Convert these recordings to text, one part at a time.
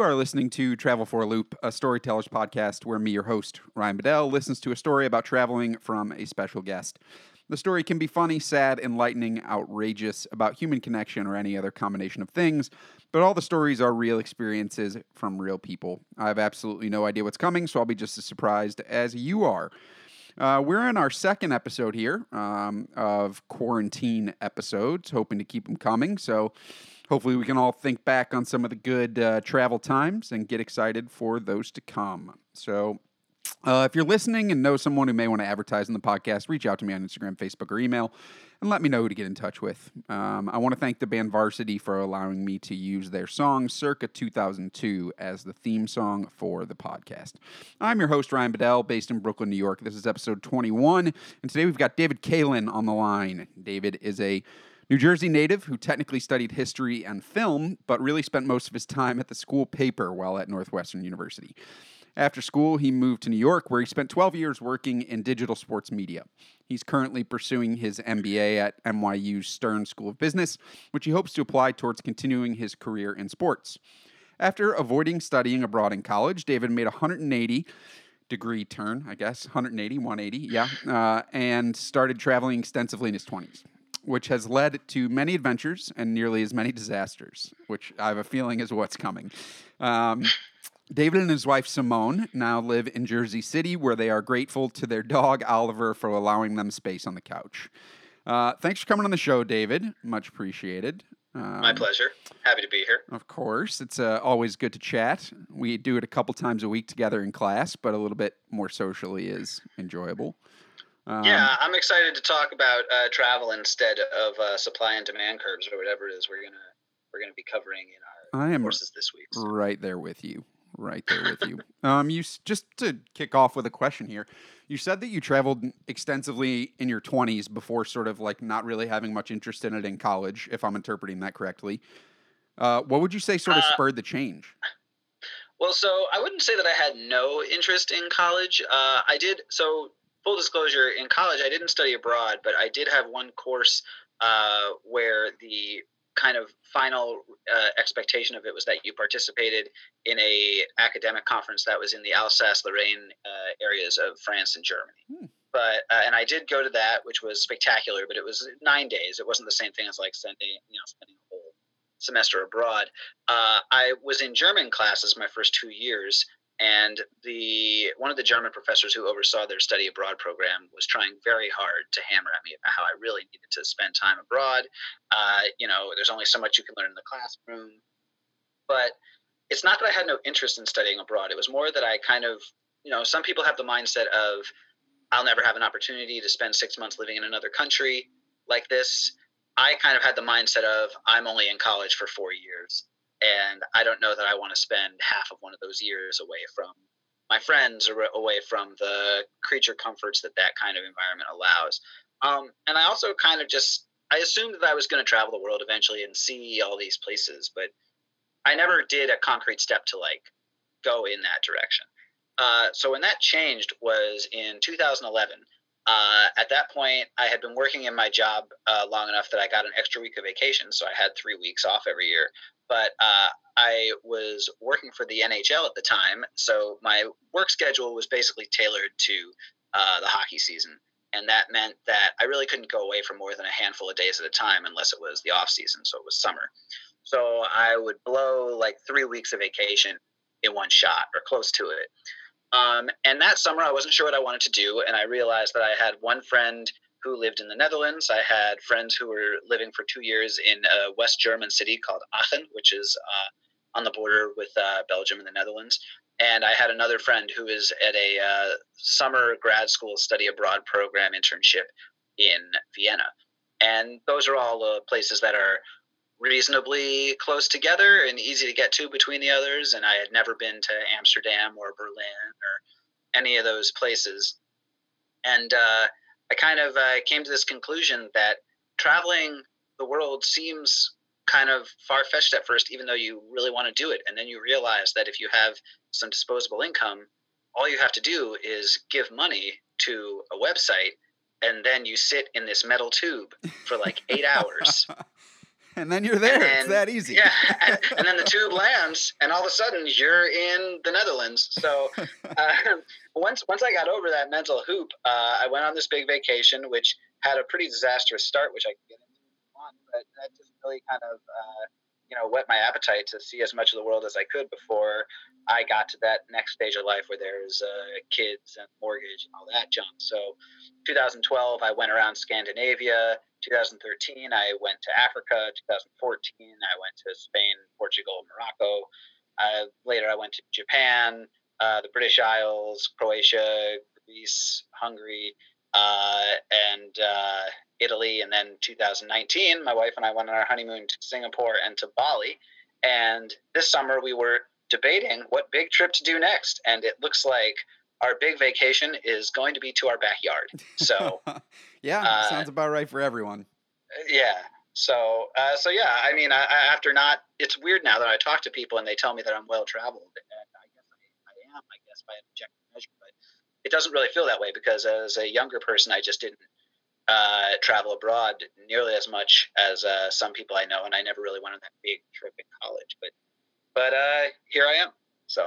You are listening to Travel for a Loop, a storyteller's podcast where me, your host, Ryan Bedell, listens to a story about traveling from a special guest. The story can be funny, sad, enlightening, outrageous, about human connection, or any other combination of things, but all the stories are real experiences from real people. I have absolutely no idea what's coming, so I'll be just as surprised as you are. Uh, we're in our second episode here um, of quarantine episodes, hoping to keep them coming. So hopefully we can all think back on some of the good uh, travel times and get excited for those to come. So, uh, if you're listening and know someone who may want to advertise in the podcast, reach out to me on Instagram, Facebook, or email and let me know who to get in touch with. Um, I want to thank the band Varsity for allowing me to use their song Circa 2002 as the theme song for the podcast. I'm your host, Ryan Bedell, based in Brooklyn, New York. This is episode 21, and today we've got David Kalin on the line. David is a New Jersey native who technically studied history and film, but really spent most of his time at the school paper while at Northwestern University. After school, he moved to New York, where he spent 12 years working in digital sports media. He's currently pursuing his MBA at NYU's Stern School of Business, which he hopes to apply towards continuing his career in sports. After avoiding studying abroad in college, David made a 180 degree turn, I guess, 180, 180, yeah, uh, and started traveling extensively in his 20s which has led to many adventures and nearly as many disasters, which I have a feeling is what's coming. Um, David and his wife Simone now live in Jersey City, where they are grateful to their dog Oliver for allowing them space on the couch. Uh, thanks for coming on the show, David. Much appreciated. Um, My pleasure. Happy to be here. Of course. It's uh, always good to chat. We do it a couple times a week together in class, but a little bit more socially is enjoyable. Um, yeah, I'm excited to talk about uh, travel instead of uh, supply and demand curves or whatever it is we're gonna we're gonna be covering in our I am courses this week. So. Right there with you. Right there with you. Um, you just to kick off with a question here. You said that you traveled extensively in your 20s before sort of like not really having much interest in it in college, if I'm interpreting that correctly. Uh, what would you say sort of uh, spurred the change? Well, so I wouldn't say that I had no interest in college. Uh, I did so full disclosure, in college, I didn't study abroad, but I did have one course uh, where the kind of final uh, expectation of it was that you participated in a academic conference that was in the Alsace-Lorraine uh, areas of France and Germany. Hmm. But uh, and I did go to that, which was spectacular. But it was nine days. It wasn't the same thing as like spending you know spending a whole semester abroad. Uh, I was in German classes my first two years, and the one of the German professors who oversaw their study abroad program was trying very hard to hammer at me about how I really needed to spend time abroad. Uh, you know, there's only so much you can learn in the classroom, but it's not that I had no interest in studying abroad. It was more that I kind of, you know, some people have the mindset of I'll never have an opportunity to spend six months living in another country like this. I kind of had the mindset of I'm only in college for four years and I don't know that I want to spend half of one of those years away from my friends or away from the creature comforts that that kind of environment allows. Um, and I also kind of just I assumed that I was going to travel the world eventually and see all these places, but I never did a concrete step to like go in that direction. Uh, so when that changed was in 2011. Uh, at that point, I had been working in my job uh, long enough that I got an extra week of vacation, so I had three weeks off every year but uh, I was working for the NHL at the time, so my work schedule was basically tailored to uh, the hockey season, and that meant that I really couldn't go away for more than a handful of days at a time unless it was the off season, so it was summer. So I would blow like three weeks of vacation in one shot or close to it. Um, and that summer, I wasn't sure what I wanted to do, and I realized that I had one friend who lived in the Netherlands. I had friends who were living for two years in a West German city called Aachen, which is uh, on the border with uh, Belgium and the Netherlands. And I had another friend who is at a uh, summer grad school study abroad program internship in Vienna. And those are all uh, places that are reasonably close together and easy to get to between the others. And I had never been to Amsterdam or Berlin or any of those places. And uh, I kind of uh, came to this conclusion that traveling the world seems kind of far fetched at first, even though you really want to do it. And then you realize that if you have some disposable income, all you have to do is give money to a website and then you sit in this metal tube for like eight hours and then you're there. And it's that easy. Yeah, and, and then the tube lands, and all of a sudden you're in the Netherlands. So uh, once once I got over that mental hoop, uh, I went on this big vacation, which had a pretty disastrous start, which I can get into on, but that just really kind of uh, you know whet my appetite to see as much of the world as I could before I got to that next stage of life where there's uh, kids and mortgage and all that junk. So 2012, I went around Scandinavia. 2013, I went to Africa. 2014, I went to Spain, Portugal, Morocco. Uh, later, I went to Japan, uh, the British Isles, Croatia, Greece, Hungary, uh, and uh, Italy. And then 2019, my wife and I went on our honeymoon to Singapore and to Bali. And this summer, we were debating what big trip to do next. And it looks like our big vacation is going to be to our backyard. So, yeah, uh, sounds about right for everyone. yeah. So, uh, so yeah. I mean, I, I, after not, it's weird now that I talk to people and they tell me that I'm well traveled, and I guess I, I am. I guess by an objective measure, but it doesn't really feel that way because as a younger person, I just didn't uh, travel abroad nearly as much as uh, some people I know, and I never really went on that big trip in college. But, but uh, here I am. So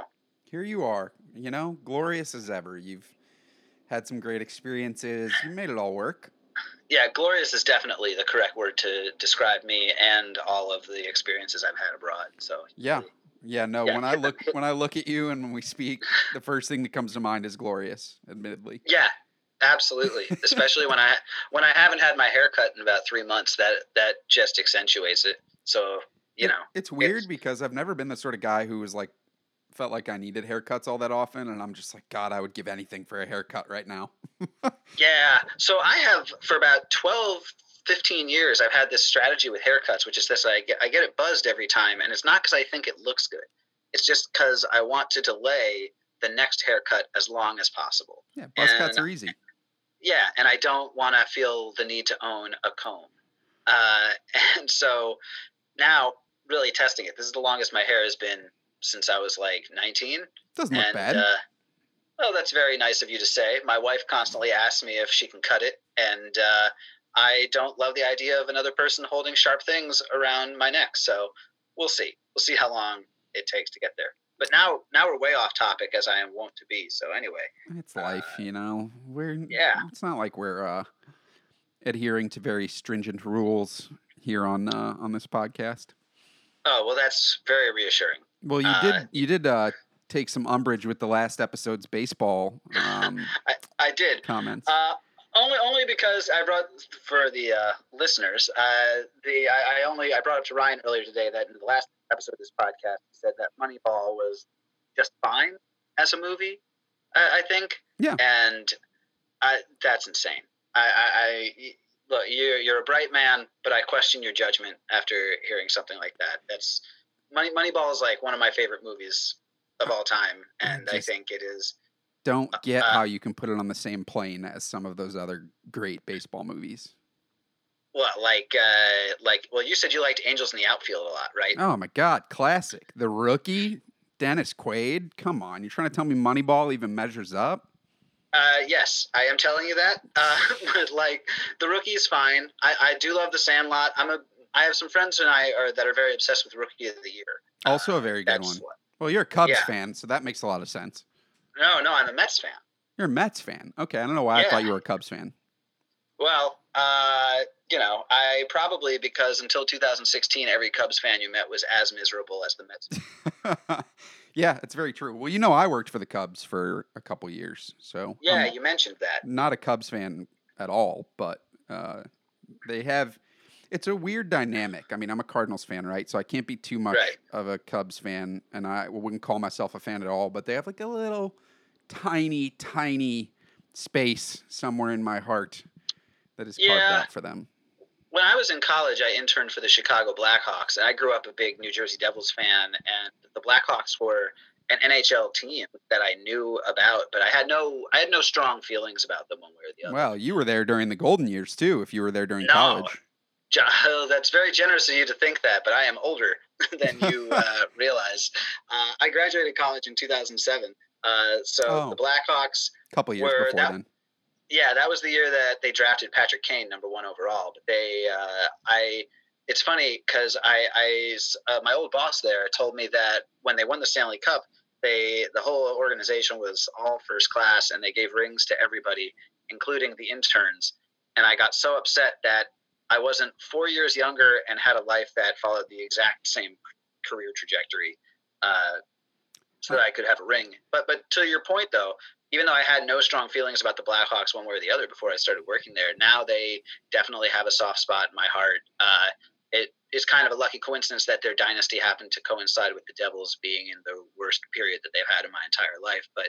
Here you are, you know, glorious as ever. You've had some great experiences. You made it all work. yeah, glorious is definitely the correct word to describe me and all of the experiences I've had abroad. So Yeah. Yeah, no, Yeah. when I look when I look at you and when we speak, the first thing that comes to mind is glorious, admittedly. Yeah, absolutely. Especially when I when I haven't had my hair cut in about three months, that that just accentuates it. So you know, It's weird because I've never been the sort of guy who was like felt like I needed haircuts all that often and I'm just like god, I would give anything for a haircut right now. yeah. So I have for about 12, 15 years, I've had this strategy with haircuts, which is this: I get I get it buzzed every time, and it's not because I think it looks good. It's just because I want to delay the next haircut as long as possible. Yeah, buzz cuts are easy. yeah, and I don't want to feel the need to own a comb. Uh, and so now, really testing it. This is the longest my hair has been since I was like 19. Doesn't look bad. Uh, oh, that's very nice of you to say. My wife constantly asks me if she can cut it, and uh, I don't love the idea of another person holding sharp things around my neck. So we'll see. We'll see how long it takes to get there. But now, now we're way off topic, as I am wont to be. So anyway, It's life, Uh, you know. We're yeah. It's not like we're uh, adhering to very stringent rules here on uh, on this podcast. oh well, that's very reassuring. Well, you Uh, did you did uh, take some umbrage with the last episode's baseball um, I, I did. comments. Uh, only, only because I brought for the uh, listeners. Uh, the I, I only I brought up to Ryan earlier today that in the last episode of this podcast, he said that Moneyball was just fine as a movie. I, I think. Yeah. And I, that's insane. I, I, I look, you're you're a bright man, but I question your judgment after hearing something like that. That's Money Moneyball is like one of my favorite movies of all time, and I just- think it is. Don't get uh, how you can put it on the same plane as some of those other great baseball movies. Well, like, uh, like, well, you said you liked Angels in the Outfield a lot, right? Oh my God, classic! The rookie, Dennis Quaid. Come on, you're trying to tell me Moneyball even measures up? Uh, yes, I am telling you that. Uh, but like, the rookie is fine. I, I do love the Sandlot. I'm a. I have some friends and I are that are very obsessed with Rookie of the Year. Also a very good one. what- Well, you're a Cubs Yeah. fan, so that makes a lot of sense. No, no, I'm a Mets fan. You're a Mets fan. Okay, I don't know why I thought you were a Cubs fan. Well, uh, you know, I probably because until 2016, every Cubs fan you met was as miserable as the Mets. yeah, it's very true. Well, you know, I worked for the Cubs for a couple years, so Yeah, I'm you mentioned that. not a Cubs fan at all. But uh, they have. It's a weird dynamic. I mean, I'm a Cardinals fan, right? So I can't be too much Right. of a Cubs fan, and I wouldn't call myself a fan at all. But they have like a little, tiny, tiny space somewhere in my heart that is carved Yeah. out for them. when I was in college, I interned for the Chicago Blackhawks, and I grew up a big New Jersey Devils fan. And the Blackhawks were an NHL team that I knew about, but I had no, I had no strong feelings about them one way or the other. Well, you were there during the golden years too. If you were there during No. college. Jo- That's very generous of you to think that, but I am older than you uh, realize. Uh, I graduated college in 2007. Uh, so Oh. the Blackhawks, A couple years Were before that- then. yeah, that was the year that they drafted Patrick Kane number one overall. But they, uh, I it's funny because I, I uh, my old boss there told me that when they won the Stanley Cup, they the whole organization was all first class, and they gave rings to everybody, including the interns. And I got so upset that I wasn't four years younger and had a life that followed the exact same career trajectory, uh, so that I could have a ring. But but to your point though, even though I had no strong feelings about the Blackhawks one way or the other before I started working there, now they definitely have a soft spot in my heart. Uh, it is kind of a lucky coincidence that their dynasty happened to coincide with the Devils being in the worst period that they've had in my entire life. But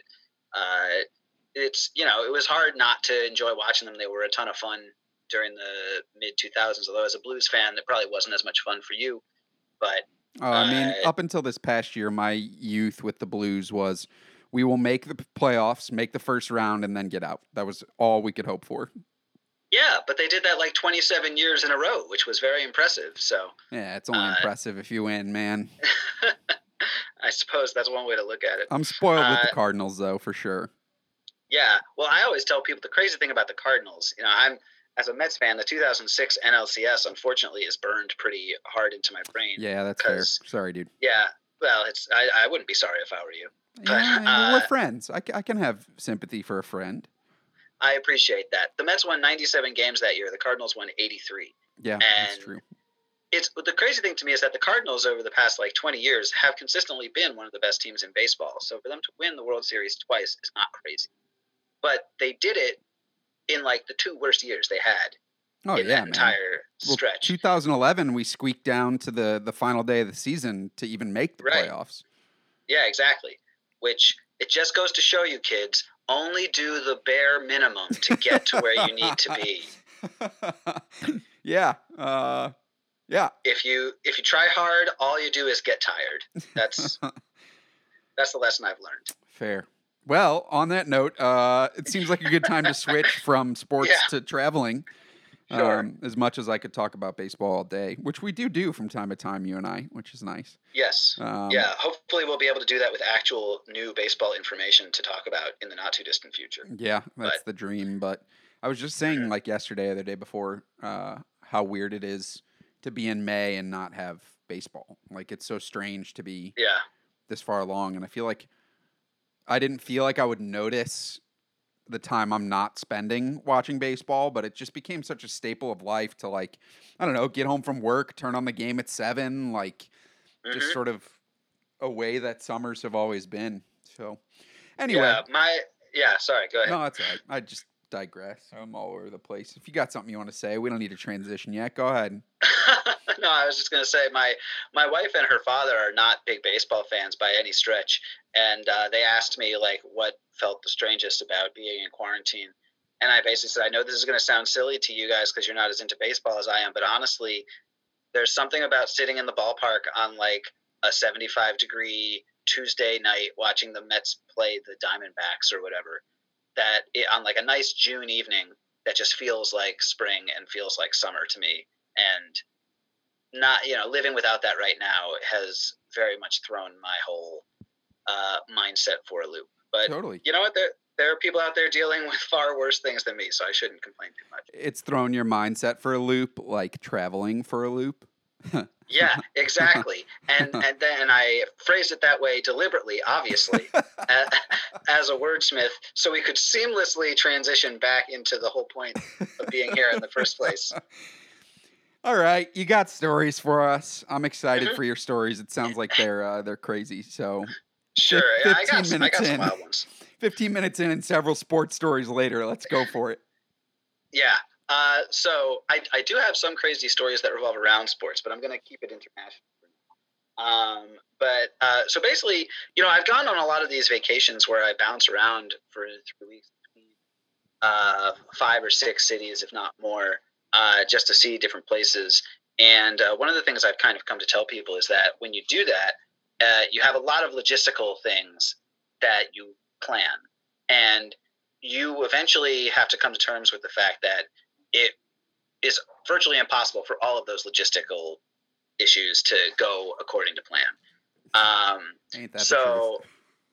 uh, it's you know it was hard not to enjoy watching them. They were a ton of fun during the mid 2000s. Although as a Blues fan, that probably wasn't as much fun for you. But uh, I mean, uh, up until this past year, my youth with the Blues was we will make the playoffs, make the first round, and then get out. That was all we could hope for. Yeah, but they did that like 27 years in a row, which was very impressive. So yeah, it's only uh, impressive if you win, man. I suppose that's one way to look at it. I'm spoiled uh, with the uh, Cardinals, though, for sure. Yeah, well, I always tell people the crazy thing about the Cardinals. You know, I'm as a Mets fan, the 2006 NLCS unfortunately is burned pretty hard into my brain. Yeah, that's fair. Sorry, dude. Yeah, well, it's I, I wouldn't be sorry if I were you. Yeah, uh, we're friends. I, I can have sympathy for a friend. I appreciate that. The Mets won 97 games that year. The Cardinals won 83. Yeah, and that's true. It's the crazy thing to me is that the Cardinals over the past like 20 years have consistently been one of the best teams in baseball. So for them to win the World Series twice is not crazy. But they did it in like the two worst years they had. Oh yeah, man. entire stretch. Well, 2011, we squeaked down to the the final day of the season to even make the right. playoffs. Yeah, exactly. Which it just goes to show you, kids, only do the bare minimum to get to where you need to be. yeah. Uh, yeah. If you if you try hard, all you do is get tired. That's that's the lesson I've learned. Fair. Well, on that note, uh, it seems like a good time to switch from sports yeah. to traveling. Sure. Um, as much as I could talk about baseball all day, which we do do from time to time, you and I, which is nice. Yes. Um, yeah. Hopefully, we'll be able to do that with actual new baseball information to talk about in the not too distant future. Yeah, that's but, the dream. But I was just saying, like yesterday or the day before, uh, how weird it is to be in May and not have baseball. Like it's so strange to be yeah this far along, and I feel like I didn't feel like I would notice the time I'm not spending watching baseball, but it just became such a staple of life to like, I don't know, get home from work, turn on the game at seven, like mm-hmm. just sort of a way that summers have always been. So anyway. Yeah, my yeah, sorry, go ahead. No, that's all right. I just digress. I'm all over the place. If you got something you want to say, we don't need to transition yet. Go ahead. no, I was just going to say my my wife and her father are not big baseball fans by any stretch, and uh, they asked me like what felt the strangest about being in quarantine, and I basically said I know this is going to sound silly to you guys because you're not as into baseball as I am, but honestly, there's something about sitting in the ballpark on like a 75 degree Tuesday night watching the Mets play the Diamondbacks or whatever that it, on like a nice June evening that just feels like spring and feels like summer to me. And not, you know, living without that right now has very much thrown my whole uh, mindset for a loop. But totally. you know what? There, there are people out there dealing with far worse things than me, so I shouldn't complain too much. It's thrown your mindset for a loop, like traveling for a loop. yeah, exactly. And and then I phrased it that way deliberately, obviously, as a wordsmith, so we could seamlessly transition back into the whole point of being here in the first place. All right, you got stories for us. I'm excited mm-hmm. for your stories. It sounds like they're uh, they're crazy. So sure, yeah, I got, minutes I got in, wild ones. Fifteen minutes in, and several sports stories later. Let's go for it. Yeah. Uh, so I, I do have some crazy stories that revolve around sports, but I'm going to keep it international. Um, but uh, so basically, you know, I've gone on a lot of these vacations where I bounce around for three weeks between uh, five or six cities, if not more, uh, just to see different places. And uh, one of the things I've kind of come to tell people is that when you do that, uh, you have a lot of logistical things that you plan, and you eventually have to come to terms with the fact that it is virtually impossible for all of those logistical issues to go according to plan. Um, so,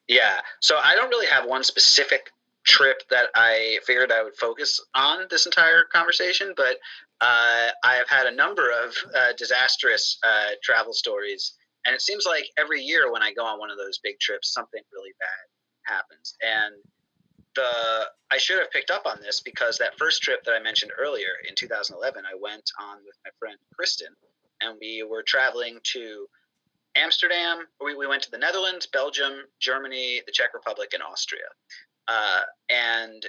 yeah. So I don't really have one specific trip that I figured I would focus on this entire conversation, but uh, I have had a number of uh, disastrous uh, travel stories, and it seems like every year when I go on one of those big trips, something really bad happens. And the I should have picked up on this because that first trip that I mentioned earlier in 2011, I went on with my friend Kristen, and we were traveling to Amsterdam. We, we went to the Netherlands, Belgium, Germany, the Czech Republic, and Austria. Uh, and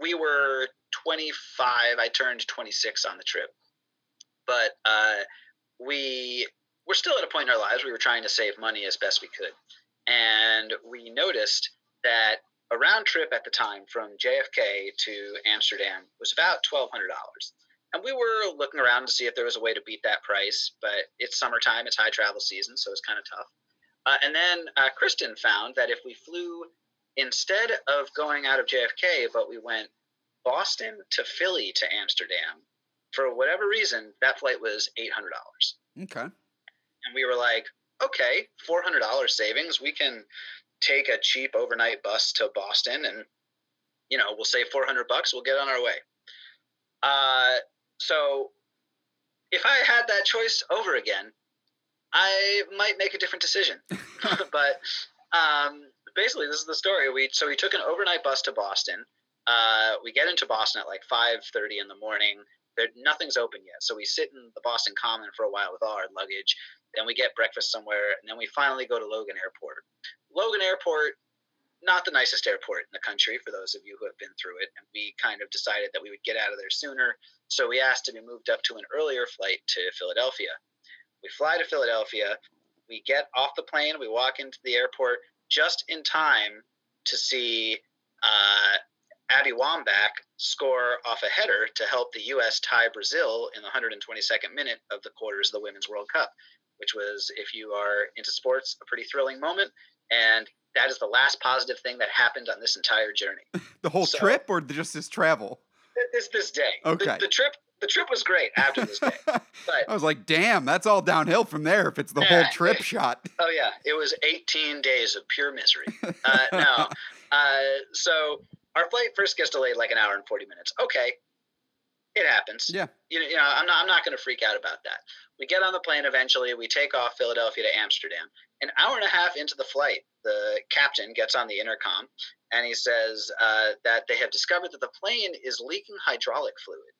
we were 25. I turned 26 on the trip, but uh, we were still at a point in our lives. We were trying to save money as best we could, and we noticed that a round trip at the time from JFK to Amsterdam was about twelve hundred dollars. And we were looking around to see if there was a way to beat that price, but it's summertime, it's high travel season, so it's kind of tough. Uh, and then uh, Kristen found that if we flew instead of going out of JFK, but we went Boston to Philly to Amsterdam, for whatever reason, that flight was eight hundred dollars. Okay. And we were like, okay, four hundred dollars savings. We can take a cheap overnight bus to Boston, and you know we'll save four hundred bucks. We'll get on our way. Uh, so if I had that choice over again, I might make a different decision. but um, basically, this is the story. We so we took an overnight bus to Boston. Uh, we get into Boston at like five thirty in the morning. There, nothing's open yet, so we sit in the Boston Common for a while with all our luggage. Then we get breakfast somewhere, and then we finally go to Logan Airport. Logan Airport, not the nicest airport in the country for those of you who have been through it, and we kind of decided that we would get out of there sooner. So we asked to be moved up to an earlier flight to Philadelphia. We fly to Philadelphia. We get off the plane. We walk into the airport just in time to see uh, Abby Wambach score off a header to help the U.S. tie Brazil in the 122nd minute of the quarters of the Women's World Cup, which was, if you are into sports, a pretty thrilling moment. And that is the last positive thing that happened on this entire journey. the whole so, trip, or just this travel? This this day. Okay. The, the trip the trip was great after this day. But I was like, damn, that's all downhill from there if it's the whole trip shot. Oh yeah, it was 18 days of pure misery. Uh, no, uh, so our flight first gets delayed like an hour and 40 minutes. Okay, it happens. Yeah. You, you know, I'm not I'm not going to freak out about that. We get on the plane eventually. We take off Philadelphia to Amsterdam. An hour and a half into the flight, the captain gets on the intercom and he says uh, that they have discovered that the plane is leaking hydraulic fluid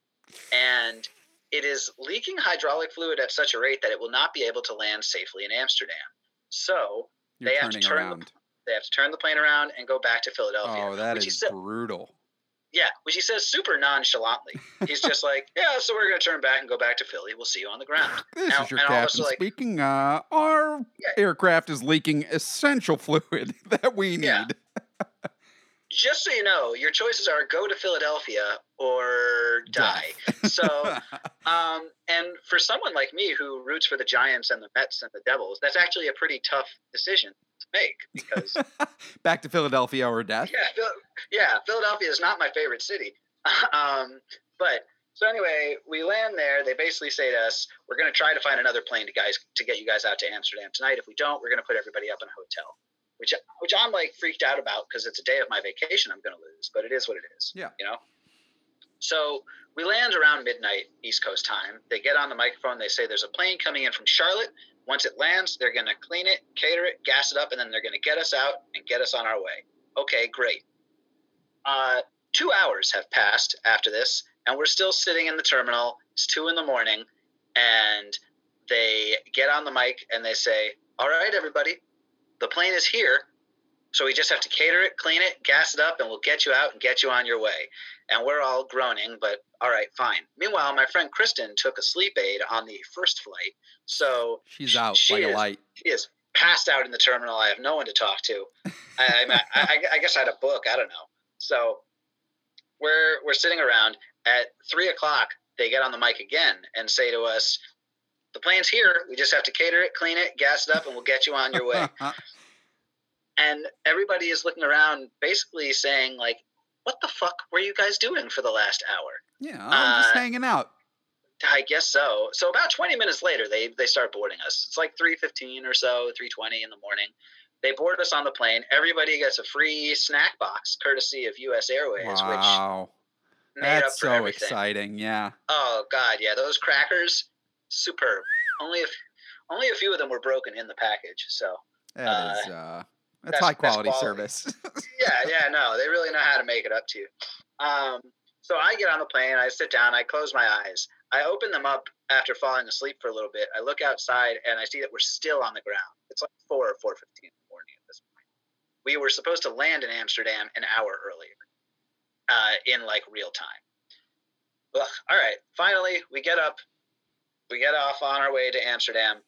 and it is leaking hydraulic fluid at such a rate that it will not be able to land safely in Amsterdam. So You're they have to turn the, they have to turn the plane around and go back to Philadelphia. Oh, that is said, brutal. Yeah, which he says super nonchalantly. He's just like, "Yeah, so we're going to turn back and go back to Philly. We'll see you on the ground." This now, is your captain like, speaking. Uh, our yeah. aircraft is leaking essential fluid that we need. Yeah just so you know, your choices are go to Philadelphia or die. so, um, and for someone like me who roots for the Giants and the Mets and the Devils, that's actually a pretty tough decision to make because back to Philadelphia or death. Yeah, yeah, Philadelphia is not my favorite city. um, but so anyway, we land there. They basically say to us, "We're going to try to find another plane to guys to get you guys out to Amsterdam tonight. If we don't, we're going to put everybody up in a hotel." Which which I'm like freaked out about because it's a day of my vacation I'm going to lose, but it is what it is. Yeah. You know. So we land around midnight East Coast time. They get on the microphone. They say there's a plane coming in from Charlotte. Once it lands, they're going to clean it, cater it, gas it up, and then they're going to get us out and get us on our way. Okay, great. Uh, two hours have passed after this, and we're still sitting in the terminal. It's two in the morning, and they get on the mic and they say, "All right, everybody, the plane is here. So we just have to cater it, clean it, gas it up, and we'll get you out and get you on your way. And we're all groaning, but all right, fine. Meanwhile, my friend Kristen took a sleep aid on the first flight. So she's out she like is, a light. She is passed out in the terminal. I have no one to talk to. I, I, I, I guess I had a book. I don't know. So we're, we're sitting around. At three o'clock, they get on the mic again and say to us, the plane's here. We just have to cater it, clean it, gas it up, and we'll get you on your way. and everybody is looking around, basically saying like, "What the fuck were you guys doing for the last hour?" Yeah, I'm uh, just hanging out. I guess so. So about 20 minutes later, they they start boarding us. It's like 3:15 or so, 3:20 in the morning. They board us on the plane. Everybody gets a free snack box, courtesy of U.S. Airways, Wow. which made up That's so everything. exciting. Yeah. Oh God, yeah, those crackers, superb. Only if only a few of them were broken in the package. So That is uh that's, that's- high that's quality quality. service. yeah, yeah, no, they really know how to make it up to you. Um, so I get on the plane, I sit down, I close my eyes, I open them up after falling asleep for a little bit. I look outside and I see that we're still on the ground. It's like four or four fifteen in the morning at this point. We were supposed to land in Amsterdam an hour earlier, uh, in like real time. Ugh, all right, finally we get up, we get off on our way to Amsterdam.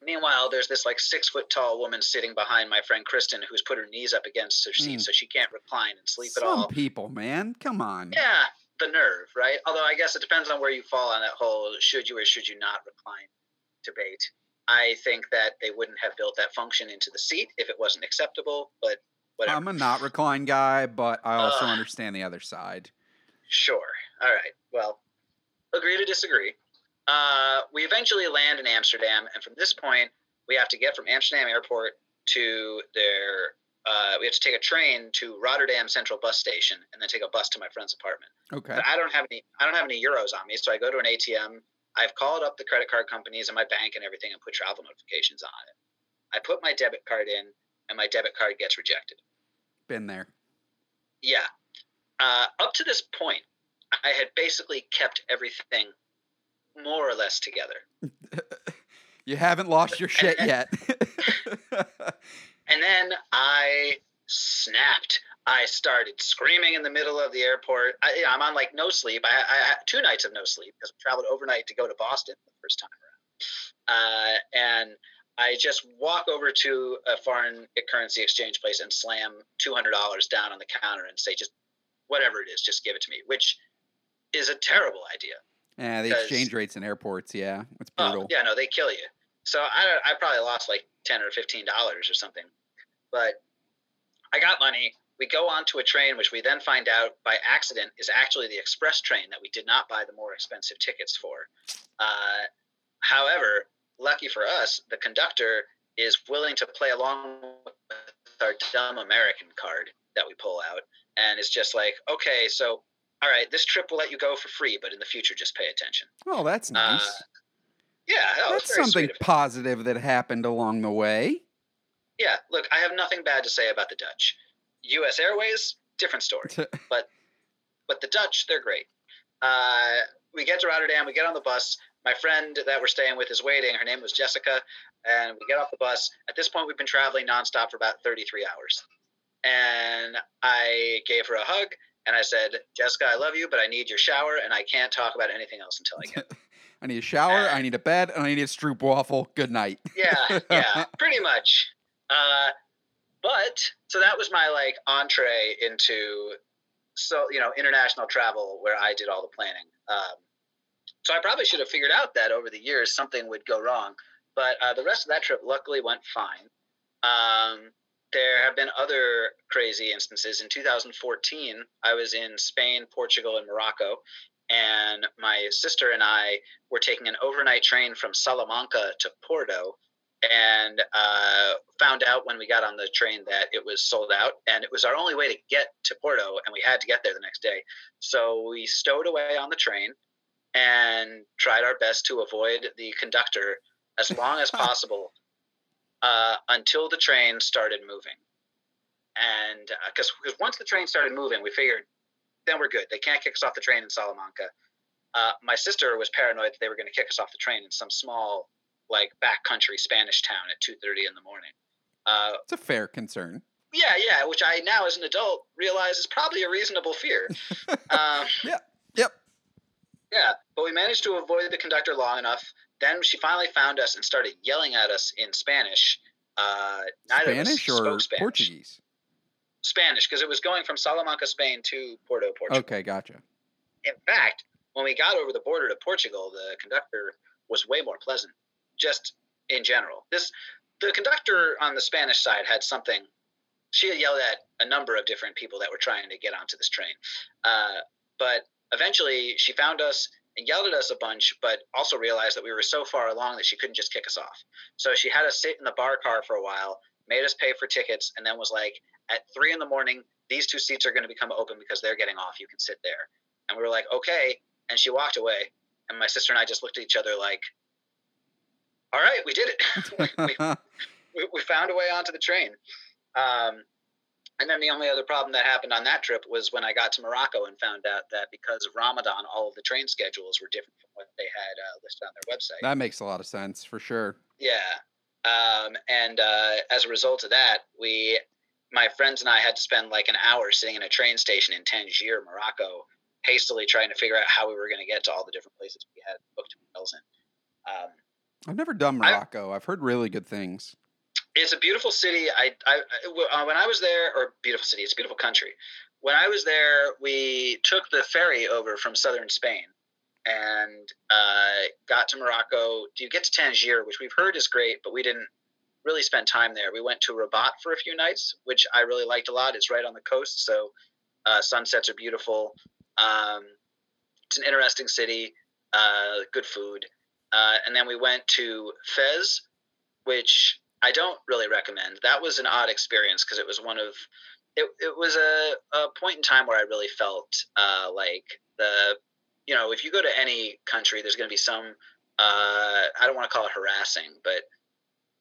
Meanwhile, there's this like six foot tall woman sitting behind my friend Kristen who's put her knees up against her seat Mm. so she can't recline and sleep at Some all. people, man. Come on. Yeah, the nerve, right? Although I guess it depends on where you fall on that whole should you or should you not recline debate. I think that they wouldn't have built that function into the seat if it wasn't acceptable, but whatever. I'm a not recline guy, but I also Ugh. understand the other side. Sure. All right. Well, agree to disagree. Uh, we eventually land in Amsterdam, and from this point, we have to get from Amsterdam Airport to their. Uh, we have to take a train to Rotterdam Central Bus Station, and then take a bus to my friend's apartment. Okay. But I don't have any. I don't have any euros on me, so I go to an ATM. I've called up the credit card companies and my bank and everything, and put travel notifications on it. I put my debit card in, and my debit card gets rejected. Been there. Yeah. Uh, up to this point, I had basically kept everything more or less together. you haven't lost your shit yet. And then I snapped. I started screaming in the middle of the airport. I, you know, I'm on like no sleep. I, I had two nights of no sleep because we traveled overnight to go to Boston the first time around. Uh, and I just walk over to a foreign currency exchange place and slam $200 down on the counter and say, just whatever it is, just give it to me, which is a terrible idea. Yeah, the exchange rates in airports, yeah. It's Oh, brutal. yeah, no, they kill you. So I, I probably lost like ten or fifteen dollars or something, but I got money. We go on to a train, which we then find out by accident is actually the express train that we did not buy the more expensive tickets for. Uh, however, lucky for us, the conductor is willing to play along with our dumb American card that we pull out, and it's just like, okay, so all right, this trip will let you go for free, but in the future, just pay attention. Oh, that's nice. Uh, Yeah, no, it's that's something sweet of him. positive that happened along the way. Yeah, look, I have nothing bad to say about the Dutch. U.S. Airways, different story. But but the Dutch, they're great. Uh, we get to Rotterdam, we get on the bus. My friend that we're staying with is waiting. Her name was Jessica, and we get off the bus. At this point, we've been traveling nonstop for about 33 hours. And I gave her a hug, and I said, Jessica, I love you, but I need your shower, and I can't talk about anything else until I get. I need a shower, Uh, I need a bed, and I need a stroop waffle. Good night. yeah, yeah, pretty much. Uh, but so that was my like entree into so you know international travel where I did all the planning. Um, so I probably should have figured out that over the years something would go wrong, but uh, the rest of that trip luckily went fine. Um, there have been other crazy instances. In 2014, I was in Spain, Portugal, and Morocco, and my sister and I were taking an overnight train from Salamanca to Porto and uh, found out when we got on the train that it was sold out and it was our only way to get to Porto and we had to get there the next day. So we stowed away on the train and tried our best to avoid the conductor as long as possible uh, until the train started moving. And because once the train started moving, we figured then we're good. They can't kick us off the train in Salamanca. Uh, my sister was paranoid that they were going to kick us off the train in some small, like backcountry Spanish town at two thirty in the morning. Uh, It's a fair concern. yeah, yeah, which I now as an adult realize is probably a reasonable fear. um, Yep. yeah, but we managed to avoid the conductor long enough. Then she finally found us and started yelling at us in Spanish. Uh, neither Spanish or Spanish. Portuguese? Spanish, because it was going from Salamanca, Spain to Porto, Portugal. Okay, gotcha. In fact, when we got over the border to Portugal, the conductor was way more pleasant, just in general. This the conductor on the Spanish side had something. She had yelled at a number of different people that were trying to get onto this train, uh, but eventually she found us and yelled at us a bunch, but also realized that we were so far along that she couldn't just kick us off. So she had us sit in the bar car for a while. made us pay for tickets, and then was like, at three in the morning, these two seats are going to become open because they're getting off. You can sit there. And we were like, okay. And she walked away. And my sister and I just looked at each other like, all right, we did it. we, we, we, found a way onto the train. Um, and then the only other problem that happened on that trip was when I got to Morocco and found out that because of Ramadan, all of the train schedules were different from what they had uh, listed on their website. That makes a lot of sense for sure. Yeah. Um, and uh, as a result of that, we, my friends and I had to spend like an hour sitting in a train station in Tangier, Morocco, hastily trying to figure out how we were going to get to all the different places we had booked hotels in. Um, I've never done Morocco. I, have heard really good things. It's a beautiful city. I, I uh, when I was there, or beautiful city. It's a beautiful country. When I was there, we took the ferry over from southern Spain and uh, got to Morocco. Do you get to Tangier, which we've heard is great, but we didn't really spend time there. We went to Rabat for a few nights, which I really liked a lot. It's right on the coast, so uh, sunsets are beautiful. Um, it's an interesting city, uh, good food. Uh, and then we went to Fez, which I don't really recommend. That was an odd experience because it was one of it, it was a, a point in time where I really felt uh, like the you know if you go to any country, there's going to be some uh, I don't want to call it harassing, but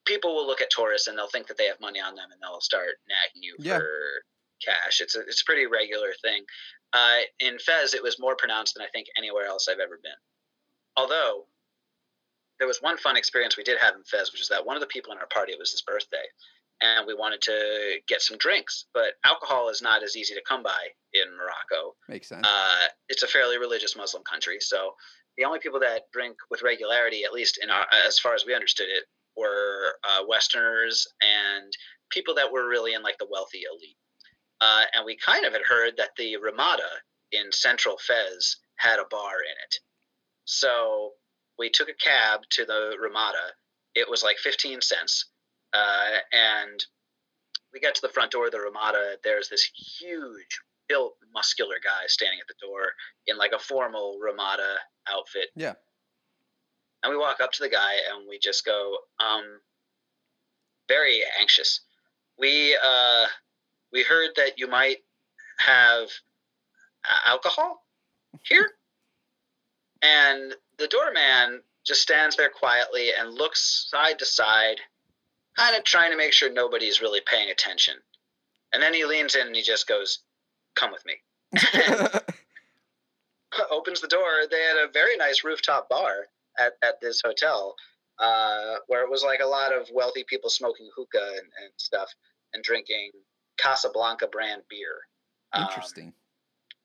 people will look at tourists and they'll think that they have money on them and they'll start nagging you yeah. for cash. It's a it's a pretty regular thing. Uh, in Fez, it was more pronounced than I think anywhere else I've ever been. Although there was one fun experience we did have in Fez, which is that one of the people in our party it was his birthday, and we wanted to get some drinks, but alcohol is not as easy to come by in Morocco. Makes sense. Uh, it's a fairly religious Muslim country, so the only people that drink with regularity, at least in our, as far as we understood it, were uh, Westerners and people that were really in like the wealthy elite. Uh, and we kind of had heard that the Ramada in central Fez had a bar in it. So we took a cab to the Ramada. It was like 15 cents. Uh, and we got to the front door of the Ramada. There's this huge, built, muscular guy standing at the door in like a formal Ramada outfit. Yeah. And we walk up to the guy and we just go, um, very anxious. We uh, we heard that you might have alcohol here, and the doorman just stands there quietly and looks side to side, kind of trying to make sure nobody's really paying attention. And then he leans in and he just goes, "Come with me." opens the door. They had a very nice rooftop bar at, at this hotel, uh, where it was like a lot of wealthy people smoking hookah and, and stuff and drinking Casablanca brand beer. Um, Interesting. Um,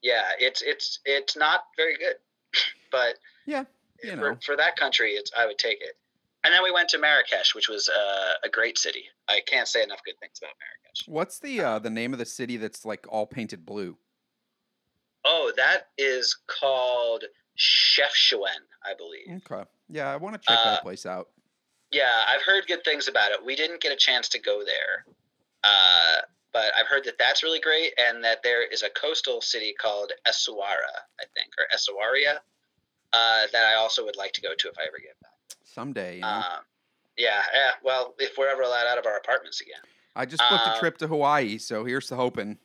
yeah, it's it's it's not very good, but yeah, you know. for, for that country, it's I would take it. And then we went to Marrakesh, which was uh, a great city. I can't say enough good things about Marrakesh. What's the uh, the name of the city that's like all painted blue? Oh, that is called Chefchaouen, I believe. Okay. Yeah, I want to check uh, that place out. Yeah, I've heard good things about it. We didn't get a chance to go there. Uh, but I've heard that that's really great, and that there is a coastal city called Essaouira, I think, or Essaouira, uh, that I also would like to go to if I ever get back. Someday. You know? um, yeah, yeah. Well, if we're ever allowed out of our apartments again. I just booked um, a trip to Hawaii, so here's the hoping.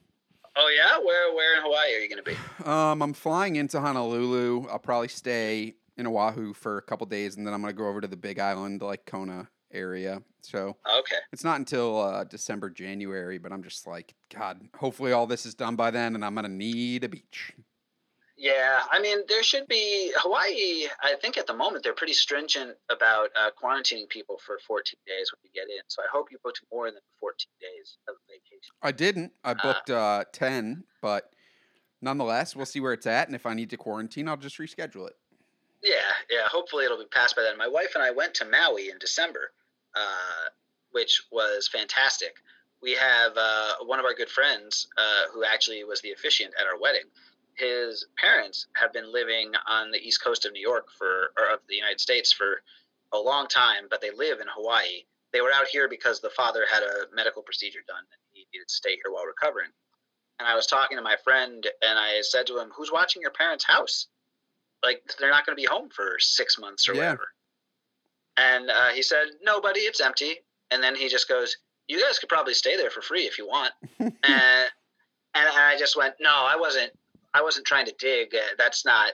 Oh yeah, where where in Hawaii are you going to be? Um, I'm flying into Honolulu. I'll probably stay in Oahu for a couple days, and then I'm going to go over to the Big Island, like Kona area. So okay, it's not until uh, December, January, but I'm just like, God, hopefully all this is done by then, and I'm gonna need a beach. Yeah, I mean, there should be Hawaii. I think at the moment they're pretty stringent about uh, quarantining people for 14 days when you get in. So I hope you booked more than 14 days of vacation. I didn't. I uh, booked uh, uh, 10, but nonetheless, we'll see where it's at, and if I need to quarantine, I'll just reschedule it. Yeah, yeah. Hopefully it'll be passed by then. My wife and I went to Maui in December, uh, which was fantastic. We have uh, one of our good friends uh, who actually was the officiant at our wedding. His parents have been living on the east coast of New York for, or of the United States for a long time, but they live in Hawaii. They were out here because the father had a medical procedure done and he needed to stay here while recovering. And I was talking to my friend and I said to him, Who's watching your parents' house? Like, they're not going to be home for six months or yeah. whatever. And uh, he said, Nobody, it's empty. And then he just goes, you guys could probably stay there for free if you want. and, and I just went, no, I wasn't. I wasn't trying to dig. Uh, that's not.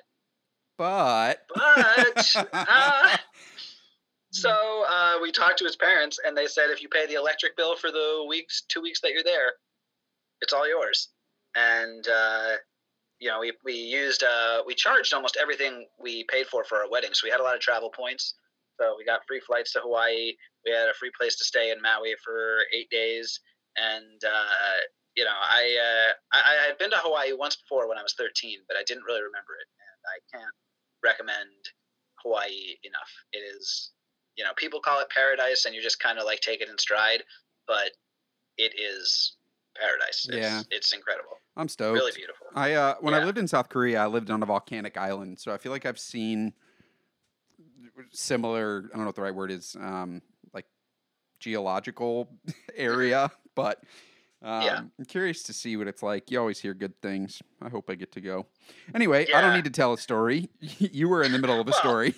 But. But. uh, so uh, we talked to his parents, and they said if you pay the electric bill for the weeks, two weeks that you're there, it's all yours. And uh, you know, we we used uh, we charged almost everything we paid for for our wedding. So we had a lot of travel points. So we got free flights to Hawaii. We had a free place to stay in Maui for eight days, and uh, you know, I, uh, I I had been to Hawaii once before when I was 13, but I didn't really remember it, and I can't recommend Hawaii enough. It is you know, people call it paradise and you just kind of like take it in stride, but it is paradise. It's, Yeah. It's incredible. I'm stoked. Really beautiful. I uh, when I lived in South Korea, I lived on a volcanic island, so I feel like I've seen similar. I don't know what the right word is, um, like geological area, but um, Yeah. I'm curious to see what it's like. You always hear good things. I hope I get to go. Anyway, I don't need to tell a story. you were in the middle of a Well, story.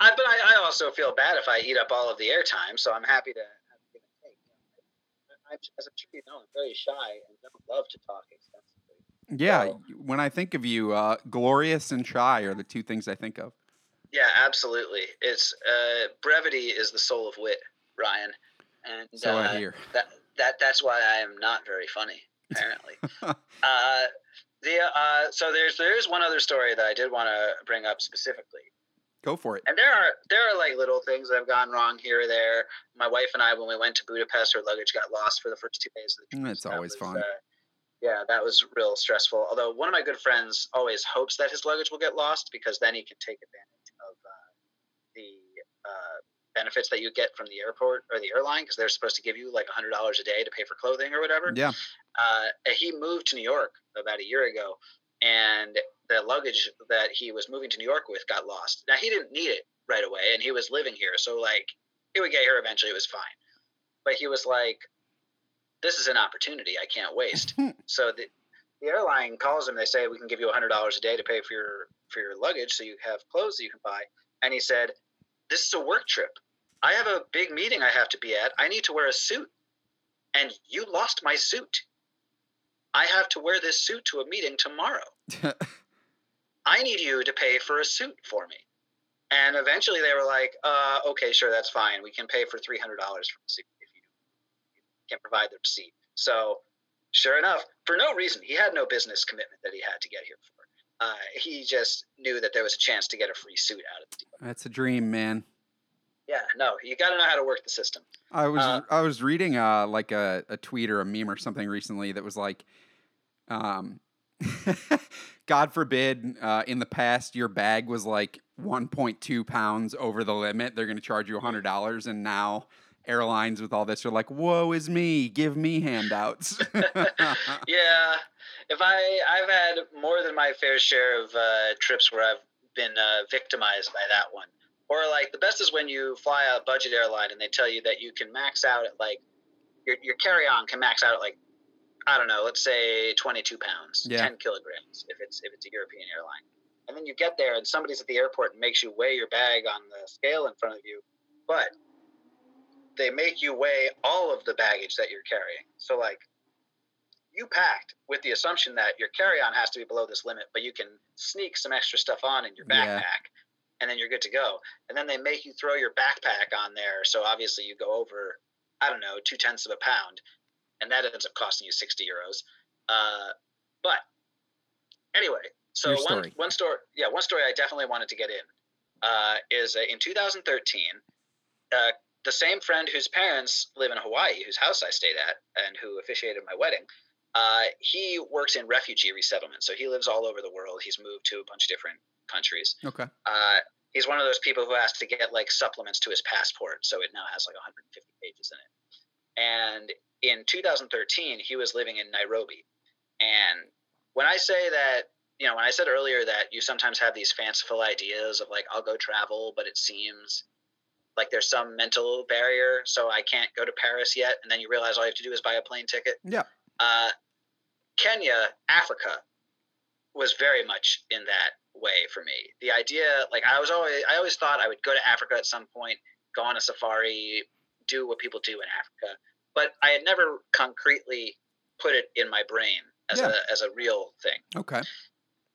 I, but I, I also feel bad if I eat up all of the airtime, so I'm happy to have a give and. I'm, as I'm sure you know, I'm very shy and don't love to talk extensively. Yeah, so- when I think of you, uh, glorious and shy are the two things I think of. Yeah, absolutely. It's uh, brevity is the soul of wit, Ryan, and So uh, I hear. that that that's why I am not very funny, apparently. uh, the uh, so there's there is one other story that I did want to bring up specifically, Go for it. and there are there are like little things that have gone wrong here or there. My wife and I, when we went to Budapest, her luggage got lost for the first two days of the trip. It's so always was, fun. uh, yeah, that was real stressful. Although one of my good friends always hopes that his luggage will get lost because then he can take advantage of uh, the uh, benefits that you get from the airport or the airline because they're supposed to give you like hundred dollars a day to pay for clothing or whatever. Yeah. Uh, he moved to New York about a year ago, and the luggage that he was moving to New York with got lost. Now he didn't need it right away, and he was living here, so like he would get here eventually. It was fine, but he was like, "This is an opportunity I can't waste." so the the airline calls him. They say we can give you hundred dollars a day to pay for your for your luggage, so you have clothes that you can buy. And he said, "This is a work trip. I have a big meeting I have to be at. I need to wear a suit, and you lost my suit. I have to wear this suit to a meeting tomorrow. I need you to pay for a suit for me." And eventually, they were like, uh, "Okay, sure, that's fine. We can pay for three hundred dollars for the suit if you can provide the receipt." So sure enough, for no reason, he had no business commitment that he had to get here for. Uh, he just knew that there was a chance to get a free suit out of the deal. That's a dream, man. Yeah, no, you got to know how to work the system. I was Uh, I was reading uh like a, a tweet or a meme or something recently that was like, um, God forbid, uh, in the past your bag was like 1.2 pounds over the limit. They're going to charge you hundred dollars, and now airlines with all this are like, "Woe is me! Give me handouts." yeah, if I I've had more than my fair share of uh, trips where I've been uh, victimized by that one. Or like the best is when you fly a budget airline and they tell you that you can max out at like your your carry on can max out at like I don't know, let's say 22 pounds, Yeah. 10 kilograms if it's if it's a European airline. And then you get there and somebody's at the airport and makes you weigh your bag on the scale in front of you, but they make you weigh all of the baggage that you're carrying. So like you packed with the assumption that your carry-on has to be below this limit, but you can sneak some extra stuff on in your Yeah. And then you're good to go. And then they make you throw your backpack on there, so obviously you go over, I don't know, two tenths of a pound, and that ends up costing you sixty euros. Uh, but anyway, so Your one story. one story, yeah, one story I definitely wanted to get in uh, is uh, in 2013. Uh, the same friend whose parents live in Hawaii, whose house I stayed at, and who officiated my wedding, uh, he works in refugee resettlement. So he lives all over the world. He's moved to a bunch of different countries. okay. Uh, he's one of those people who has to get like supplements to his passport, so it now has like 150 pages in it. And in 2013, he was living in Nairobi. And when I say that, you know, when I said earlier that you sometimes have these fanciful ideas of like, I'll go travel, but it seems like there's some mental barrier, so I can't go to Paris yet. And then you realize all you have to do is buy a plane ticket. Yeah. Uh, Kenya, Africa, was very much in that way for me. The idea, like I was always, I always thought I would go to Africa at some point, go on a safari, do what people do in Africa. but I had never concretely put it in my brain as Yeah. a as a real thing. Okay.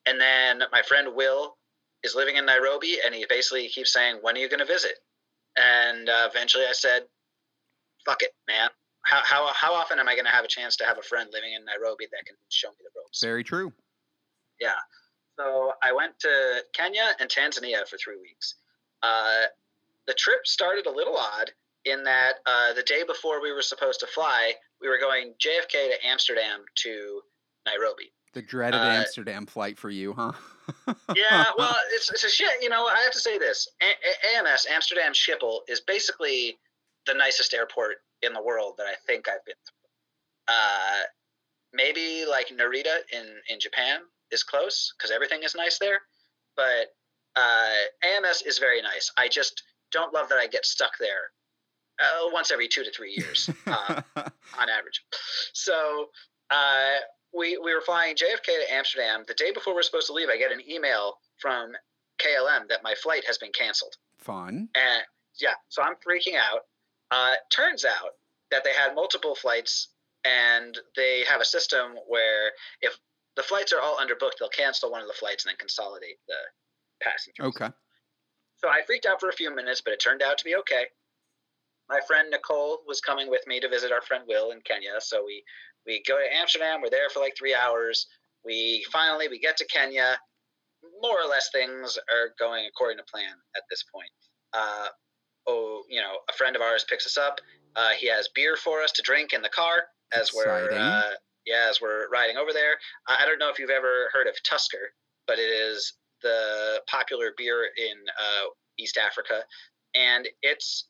And then my friend Will is living in Nairobi, and he basically keeps saying, "When are you going to visit?" And uh, eventually, I said, "Fuck it, man. How how how often am I going to have a chance to have a friend living in Nairobi that can show me the ropes?" Very true. Yeah. So I went to Kenya and Tanzania for three weeks. Uh, the trip started a little odd in that uh, the day before we were supposed to fly, we were going JFK to Amsterdam to Nairobi. The dreaded Uh, Amsterdam flight for you, huh? Yeah, well, it's, it's a shit. You know, I have to say this: a- A- AMS Amsterdam Schiphol is basically the nicest airport in the world that I think I've been through. Uh, maybe like Narita in in Japan is close because everything is nice there, but uh, AMS is very nice. I just don't love that I get stuck there uh, once every two to three years uh, on average. So uh, we we were flying JFK to Amsterdam. The day before we are supposed to leave, I get an email from KLM that my flight has been canceled. Fun. And yeah, so I'm freaking out. Uh, turns out that they had multiple flights, and they have a system where if the flights are all underbooked, they'll cancel one of the flights and then consolidate the passengers. Okay. So I freaked out for a few minutes, but it turned out to be okay. My friend Nicole was coming with me to visit our friend Will in Kenya. So we we go to Amsterdam. We're there for like three hours. We finally we get to Kenya. More or less things are going according to plan at this point. Uh, oh, you know, a friend of ours picks us up. Uh, he has beer for us to drink in the car as we're uh, yeah as we're riding over there. Uh, I don't know if you've ever heard of Tusker, but it is the popular beer in uh, East Africa, and it's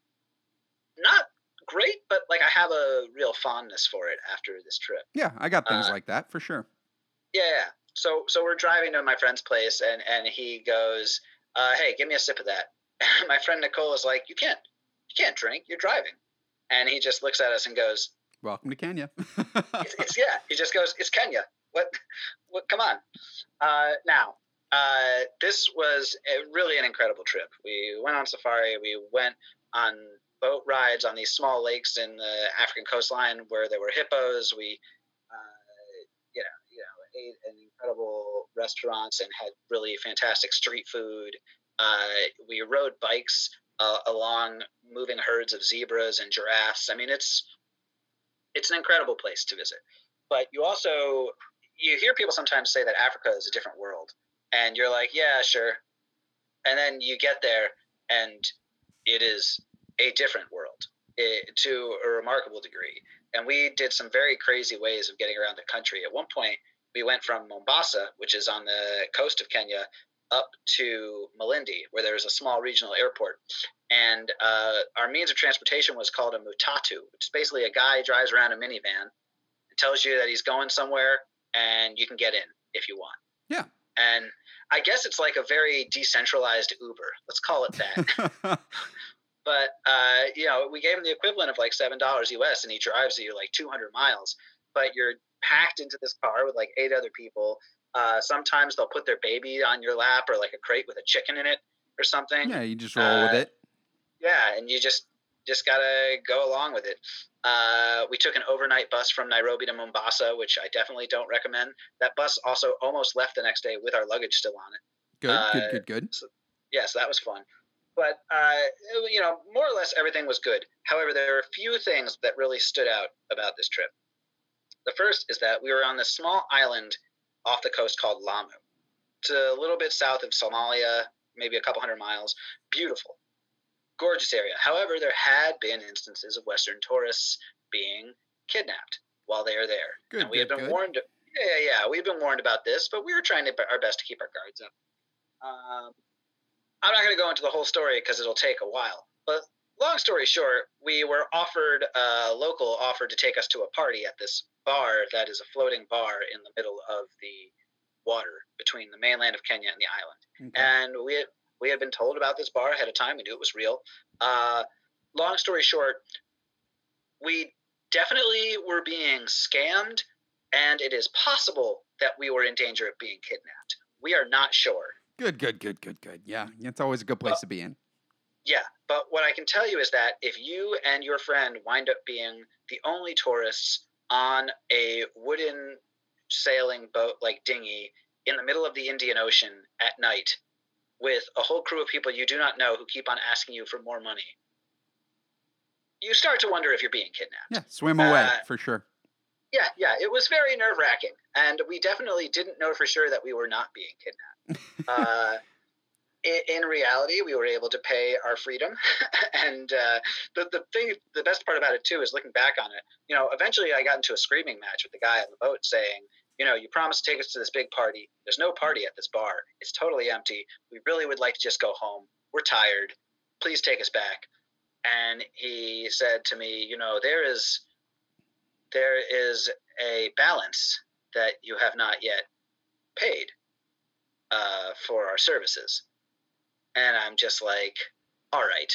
not great, but like I have a real fondness for it after this trip. Yeah, I got things Uh, like that for sure. Yeah, yeah. So so we're driving to my friend's place, and and he goes, uh, "Hey, give me a sip of that." my friend Nicole is like, "You can't, you can't drink. You're driving," and he just looks at us and goes, Welcome to Kenya. it's, it's yeah. He just goes, "It's Kenya. What? What? Come on." Uh, now, uh, this was a, really an incredible trip. We went on safari. We went on boat rides on these small lakes in the African coastline where there were hippos. We, uh, you know, you know, ate in incredible restaurants and had really fantastic street food. Uh, we rode bikes uh, along moving herds of zebras and giraffes. I mean, it's it's an incredible place to visit. But you also you hear people sometimes say that Africa is a different world, and you're like, yeah, sure. And then you get there, and it is a different world eh, to a remarkable degree. And we did some very crazy ways of getting around the country. At one point, we went from Mombasa, which is on the coast of Kenya, up to Malindi, where there's a small regional airport. And uh, our means of transportation was called a matatu, which is basically a guy drives around a minivan and tells you that he's going somewhere and you can get in if you want. Yeah. And I guess it's like a very decentralized Uber. Let's call it that. but uh, you know, we gave him the equivalent of like seven dollars US, and he drives you like 200 miles. But you're packed into this car with like eight other people. Uh, sometimes they'll put their baby on your lap or like a crate with a chicken in it or something. yeah, you just roll with Uh, it. Yeah, and you just just gotta go along with it. Uh, we took an overnight bus from Nairobi to Mombasa, which I definitely don't recommend. That bus also almost left the next day with our luggage still on it. Good, uh, good, good, good. Yeah, so that was fun. But uh, you know, more or less everything was good. However, there are a few things that really stood out about this trip. The first is that we were on this small island off the coast called Lamu. It's a little bit south of Somalia, maybe a couple hundred miles. Beautiful, gorgeous area. However, there had been instances of Western tourists being kidnapped while they are there. Good, and we had been good. warned. Yeah, yeah. We've been warned about this, but we were trying to, our best to keep our guards up. Um, I'm not going to go into the whole story because it'll take a while. But long story short, we were offered a local offered to take us to a party at this bar that is a floating bar in the middle of the water between the mainland of Kenya and the island Okay. and we we had been told about this bar ahead of time. We knew it was real. Uh, long story short, we definitely were being scammed, and it is possible that we were in danger of being kidnapped. We are not sure. Good, good, good, good, good. Yeah, it's always a good place to be in. Yeah, but what I can tell you is that if you and your friend wind up being the only tourists on a wooden sailing boat like dinghy in the middle of the Indian Ocean at night with a whole crew of people you do not know who keep on asking you for more money. You start to wonder if you're being kidnapped. Yeah, swim away Uh, for sure. Yeah, yeah, it was very nerve wracking. And we definitely didn't know for sure that we were not being kidnapped. uh, in, in reality, we were able to pay our freedom. and uh, the, the thing, the best part about it too is looking back on it. You know, eventually I got into a screaming match with the guy on the boat saying, you know, you promised to take us to this big party. There's no party at this bar. It's totally empty. We really would like to just go home. We're tired. Please take us back. And he said to me, you know, there is there is a balance that you have not yet paid uh, for our services. And I'm just like, all right,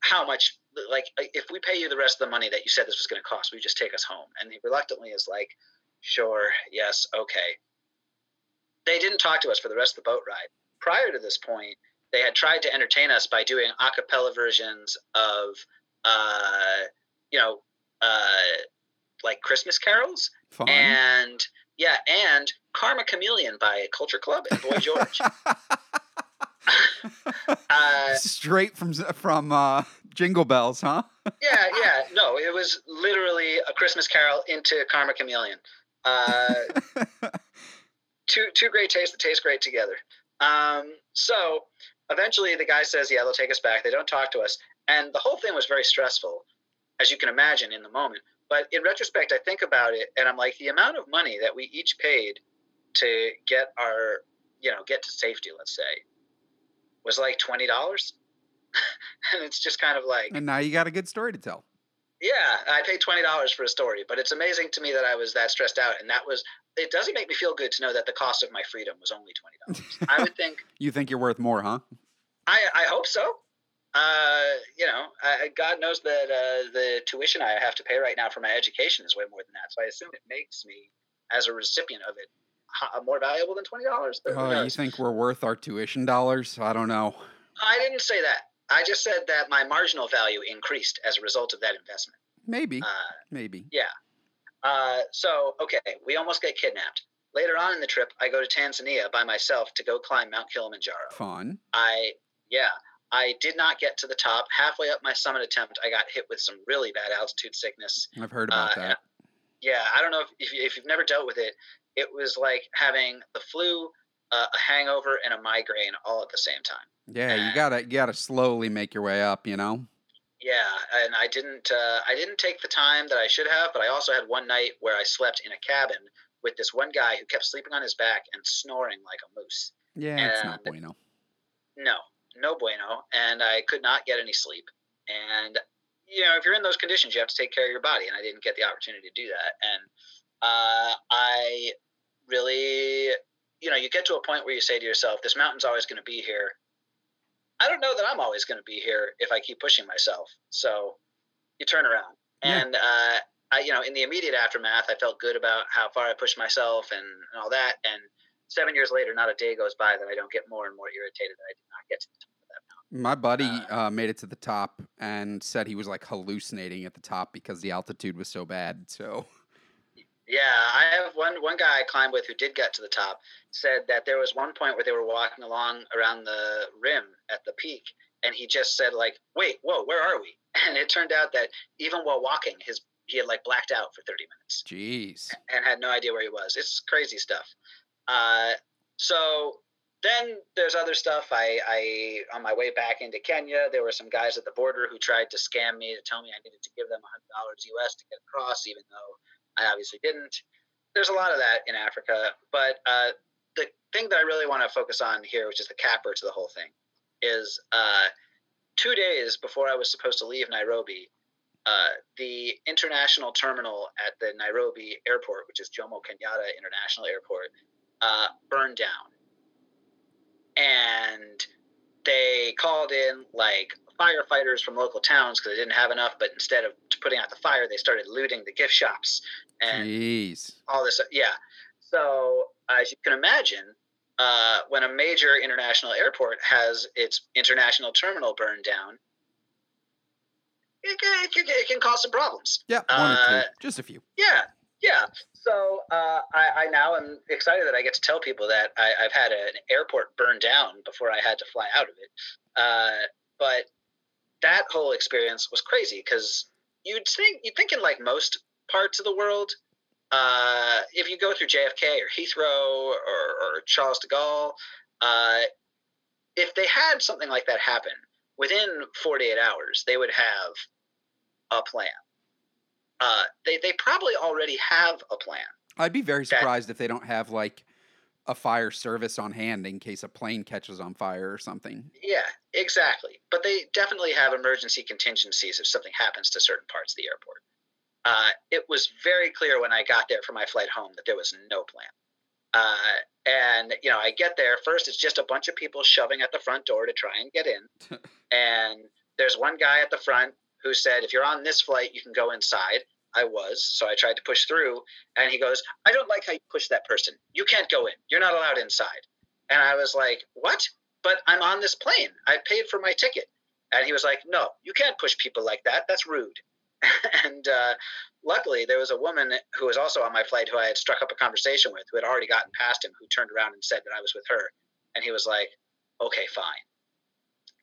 how much? Like, if we pay you the rest of the money that you said this was going to cost, we just take us home? And he reluctantly is like, sure, yes, okay. They didn't talk to us for the rest of the boat ride. Prior to this point, they had tried to entertain us by doing a cappella versions of, uh, you know, uh, like Christmas carols Fun. and yeah, and Karma Chameleon by Culture Club and Boy George. uh, Straight from from uh, Jingle Bells, huh? yeah, yeah, no, it was literally a Christmas Carol into Karma Chameleon. Uh, two two great tastes that taste great together. Um, so eventually, the guy says, "Yeah, they'll take us back." They don't talk to us, and the whole thing was very stressful, as you can imagine in the moment. But in retrospect, I think about it, and I'm like, the amount of money that we each paid to get our, you know, get to safety, let's say, was like twenty dollars, and it's just kind of like, and now you got a good story to tell. Yeah, I paid twenty dollars for a story, but it's amazing to me that I was that stressed out, and that was. It doesn't make me feel good to know that the cost of my freedom was only twenty dollars. I would think. You think you're worth more, huh? I I hope so. Uh, you know, I, God knows that uh, the tuition I have to pay right now for my education is way more than that. So I assume it makes me, as a recipient of it, ho- more valuable than twenty dollars. Oh, you think we're worth our tuition dollars? I don't know. I didn't say that. I just said that my marginal value increased as a result of that investment. Maybe, Uh, maybe. Yeah. Uh, so, okay, we almost get kidnapped. Later on in the trip, I go to Tanzania by myself to go climb Mount Kilimanjaro. Fun. I, yeah, I did not get to the top. Halfway up my summit attempt, I got hit with some really bad altitude sickness. I've heard about Uh, that. Yeah, I don't know if, if, you, if you've never dealt with it. It was like having the flu, uh, a hangover, and a migraine all at the same time. Yeah, you gotta you gotta slowly make your way up. You know. Yeah, and I didn't uh, I didn't take the time that I should have, but I also had one night where I slept in a cabin with this one guy who kept sleeping on his back and snoring like a moose. Yeah, it's not bueno. No, no bueno, and I could not get any sleep. And you know, if you're in those conditions, you have to take care of your body, and I didn't get the opportunity to do that. And uh, I really, you know, you get to a point where you say to yourself, "This mountain's always going to be here." I don't know that I'm always going to be here if I keep pushing myself. So you turn around, Yeah. and uh, I, you know, in the immediate aftermath, I felt good about how far I pushed myself and, and all that. And seven years later, not a day goes by that I don't get more and more irritated that I did not get to the top of that mountain. My buddy Uh, uh, made it to the top and said he was like hallucinating at the top because the altitude was so bad. So Yeah, I have one one guy I climbed with who did get to the top said that there was one point where they were walking along around the rim at the peak, and he just said like, "Wait, whoa, where are we?" And it turned out that even while walking, his he had like blacked out for thirty minutes jeez. and had no idea where he was. It's crazy stuff. Uh, so then there's other stuff. I, I on my way back into Kenya, there were some guys at the border who tried to scam me to tell me I needed to give them hundred dollars US to get across, even though I obviously didn't. There's a lot of that in Africa, but uh, the thing that I really want to focus on here, which is the capper to the whole thing, is uh, two days before I was supposed to leave Nairobi, uh, the international terminal at the Nairobi airport, which is Jomo Kenyatta International Airport, uh, burned down. And they called in like firefighters from local towns because they didn't have enough, but instead of putting out the fire, they started looting the gift shops and Jeez. all this. Yeah. So as you can imagine, uh, when a major international airport has its international terminal burned down, it can, it can, it can cause some problems. Yeah, Uh, just a few. Yeah, yeah. So uh, I, I now am excited that I get to tell people that I, I've had an airport burn down before I had to fly out of it. Uh, but that whole experience was crazy because you'd think you'd think in like most parts of the world, uh, if you go through JFK or Heathrow or, or Charles de Gaulle, uh, if they had something like that happen within 48 hours, they would have a plan. Uh, they they probably already have a plan. I'd be very that- surprised if they don't have like a fire service on hand in case a plane catches on fire or something. Yeah, exactly. But they definitely have emergency contingencies if something happens to certain parts of the airport. Uh, it was very clear when I got there for my flight home that there was no plan. Uh, and you know, I get there first. It's just a bunch of people shoving at the front door to try and get in. and there's one guy at the front who said, "If you're on this flight, you can go inside." I was, so I tried to push through, and he goes, "I don't like how you push that person. You can't go in. You're not allowed inside." And I was like, "What?" But I'm on this plane. I paid for my ticket. And he was like, "No, you can't push people like that. That's rude." and uh, luckily, there was a woman who was also on my flight who I had struck up a conversation with, who had already gotten past him, who turned around and said that I was with her. And he was like, "Okay, fine."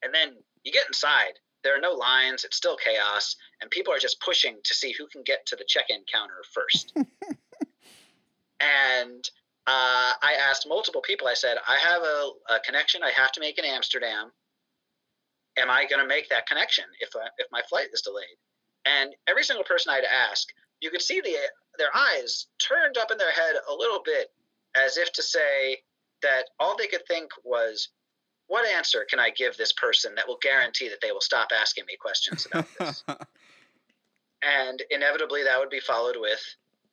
And then you get inside. There are no lines. It's still chaos, and people are just pushing to see who can get to the check-in counter first. and uh, I asked multiple people. I said, "I have a, a connection. I have to make in Amsterdam. Am I going to make that connection if uh, if my flight is delayed?" And every single person I'd ask, you could see the their eyes turned up in their head a little bit, as if to say that all they could think was, "What answer can I give this person that will guarantee that they will stop asking me questions about this?" and inevitably, that would be followed with,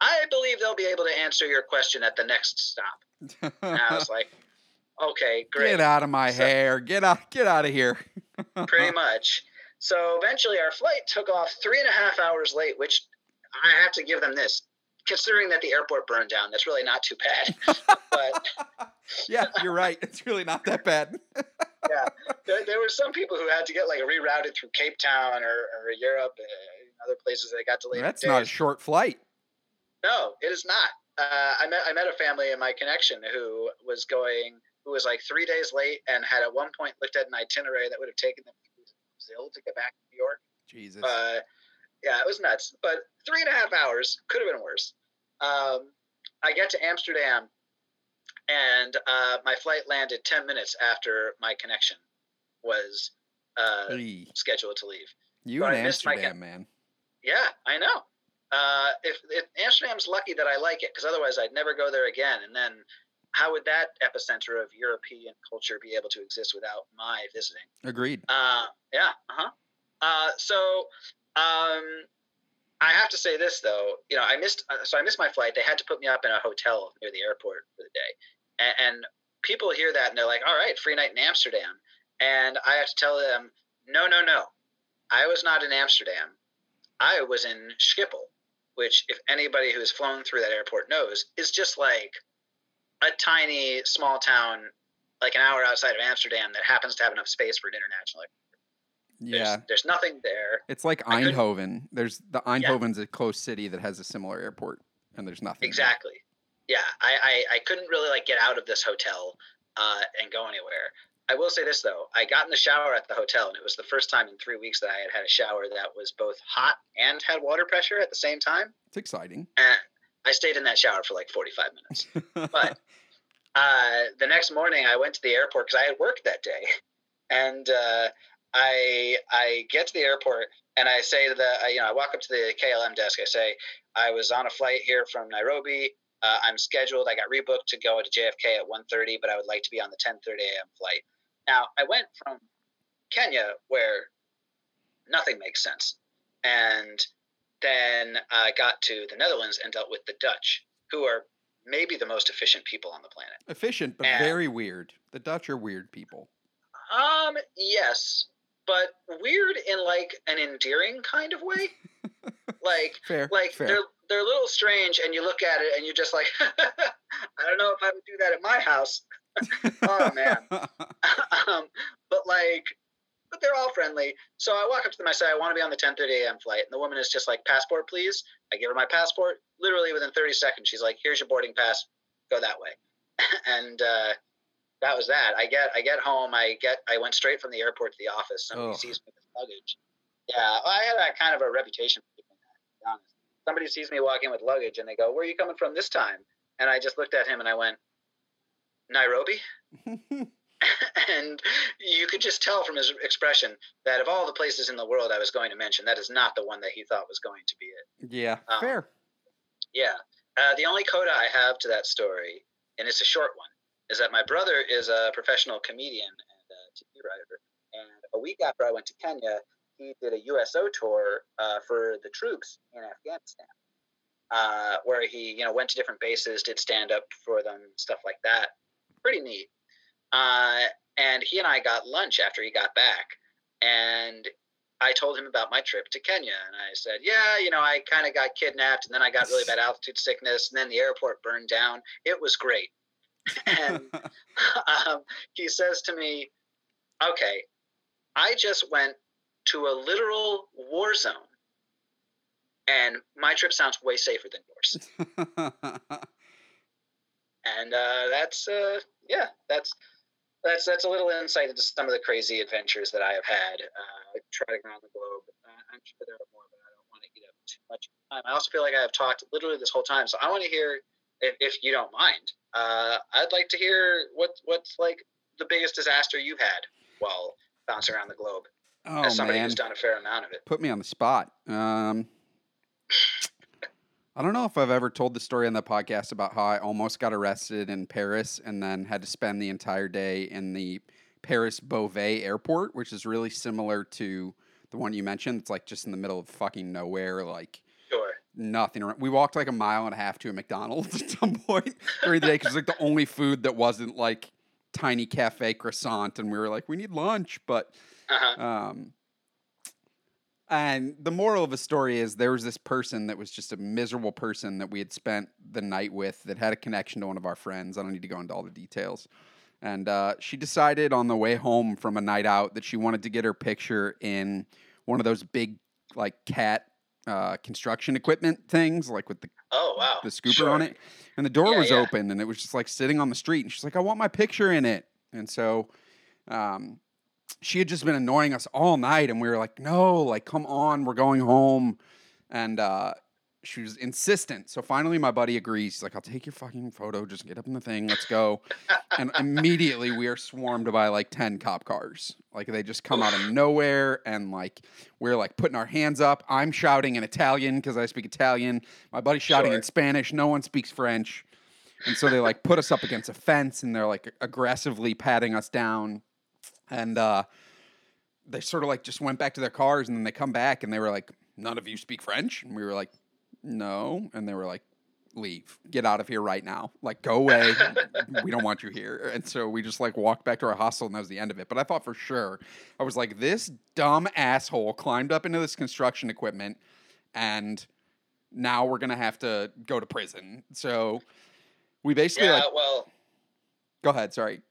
"I believe they'll be able to answer your question at the next stop." And I was like, "Okay, great." Get out of my So- hair. Get out get out of here. pretty much. So eventually, our flight took off three and a half hours late, which I have to give them this. Considering that the airport burned down, that's really not too bad. but yeah, you're right. It's really not that bad. there, there were some people who had to get like rerouted through Cape Town or, or Europe and other places that got delayed. That's not a short flight. No, it is not. Uh, I met I met a family in my connection who was going, who was like three days late and had at one point looked at an itinerary that would have taken them to Brazil to get back to New York. Jesus. Uh, yeah, it was nuts. But three and a half hours could have been worse. Um, I get to Amsterdam, and uh, my flight landed ten minutes after my connection was uh, scheduled to leave. you but in I missed my Amsterdam, man. Yeah, I know. Uh, if, if Amsterdam's lucky that I like it, because otherwise I'd never go there again. And then, how would that epicenter of European culture be able to exist without my visiting? Agreed. Uh, yeah. Uh-huh. Uh So, um, I have to say this though. You know, I missed. Uh, so I missed my flight. They had to put me up in a hotel near the airport for the day, and, and people hear that and they're like, "All right, free night in Amsterdam," and I have to tell them, "No, no, no. I was not in Amsterdam. I was in Schiphol, which, if anybody who has flown through that airport knows, is just like a tiny small town, like an hour outside of Amsterdam, that happens to have enough space for an international. airport. There's, Yeah. there's nothing there. It's like I Eindhoven. There's the Eindhoven's a close city that has a similar airport, and there's nothing. there. Exactly. Yeah, I, I, I couldn't really like get out of this hotel uh, and go anywhere. I will say this though, I got in the shower at the hotel, and it was the first time in three weeks that I had had a shower that was both hot and had water pressure at the same time. It's exciting. And I stayed in that shower for like 45 minutes. But uh, the next morning, I went to the airport because I had work that day, and uh, I I get to the airport and I say to the I, you know I walk up to the KLM desk. I say I was on a flight here from Nairobi. Uh, I'm scheduled. I got rebooked to go to JFK at 1:30, but I would like to be on the 10:30 a.m. flight. Now I went from Kenya where nothing makes sense, and then I got to the Netherlands and dealt with the Dutch, who are maybe the most efficient people on the planet. Efficient, but And- very weird. The Dutch are weird people. Um, yes, but weird in like an endearing kind of way. like, Fair. like fair. they're they're a little strange, and you look at it, and you're just like, I don't know if I would do that at my house. oh man. um, but like, but they're all friendly. So I walk up to them. I say, I want to be on the 10:30 a.m. flight, and the woman is just like, "Passport, please." I give her my passport. Literally within 30 seconds, she's like, "Here's your boarding pass. Go that way." and uh, that was that. I get I get home. I get I went straight from the airport to the office. Somebody Ugh. sees me with luggage. Yeah, well, I had a kind of a reputation for doing that. To be honest, somebody sees me walking with luggage, and they go, "Where are you coming from this time?" And I just looked at him and I went, "Nairobi." and you could just tell from his expression that of all the places in the world I was going to mention, that is not the one that he thought was going to be it. yeah, Um, fair. Yeah. Uh, the only coda I have to that story, and it's a short one, is that my brother is a professional comedian and a TV writer. And a week after I went to Kenya, he did a USO tour uh, for the troops in Afghanistan, uh, where he, you know, went to different bases, did stand up for them, stuff like that. Pretty neat. Uh, and he and I got lunch after he got back, and I told him about my trip to Kenya, and I said, "Yeah, you know, I kind of got kidnapped, and then I got really bad altitude sickness, and then the airport burned down. It was great." And um, he says to me, "Okay, I just went to a literal war zone, and my trip sounds way safer than yours." and uh, that's uh, yeah, that's that's that's a little insight into some of the crazy adventures that I have had uh, trotting around the globe. I'm sure there are more, but I don't want to eat up too much time. I also feel like I have talked literally this whole time, so I want to hear, if, if you don't mind, uh, I'd like to hear what what's like the biggest disaster you've had while bouncing around the globe. oh as somebody man, who's done a fair amount of it. put me on the spot. Um, I don't know if I've ever told the story on the podcast about how I almost got arrested in Paris and then had to spend the entire day in the Paris Beauvais airport, which is really similar to the one you mentioned. It's like just in the middle of fucking nowhere, like. Nothing around. We walked like a mile and a half to a McDonald's at some point during the day because like the only food that wasn't like tiny cafe croissant, and we were like, we need lunch, but Uh-huh. um, and the moral of the story is there was this person that was just a miserable person that we had spent the night with that had a connection to one of our friends. I don't need to go into all the details. And uh, she decided on the way home from a night out that she wanted to get her picture in one of those big, like, cat uh, construction equipment things, like with the Oh wow. the scooper Sure. on it, and the door Yeah, was yeah. open, and it was just like sitting on the street. And she's like, "I want my picture in it." And so, um, she had just been annoying us all night, and we were like, "No, like, come on, we're going home." And uh, she was insistent. So finally, my buddy agrees. He's like, "I'll take your fucking photo. Just get up in the thing. Let's go." and immediately, we are swarmed by like ten cop cars. Like they just come out of nowhere, and like we're like putting our hands up. I'm shouting in Italian because I speak Italian. My buddy's shouting in Spanish. No one speaks French. And so they like put us up against a fence and they're like aggressively patting us down. And uh, they sort of like just went back to their cars and then they come back and they were like, None of you speak French? And we were like, No. And they were like, Leave. Get out of here right now. Like, go away. we don't want you here. And so we just like walked back to our hostel and that was the end of it. But I thought for sure, I was like, this dumb asshole climbed up into this construction equipment and now we're gonna have to go to prison. So we basically Yeah. like well. go ahead, sorry.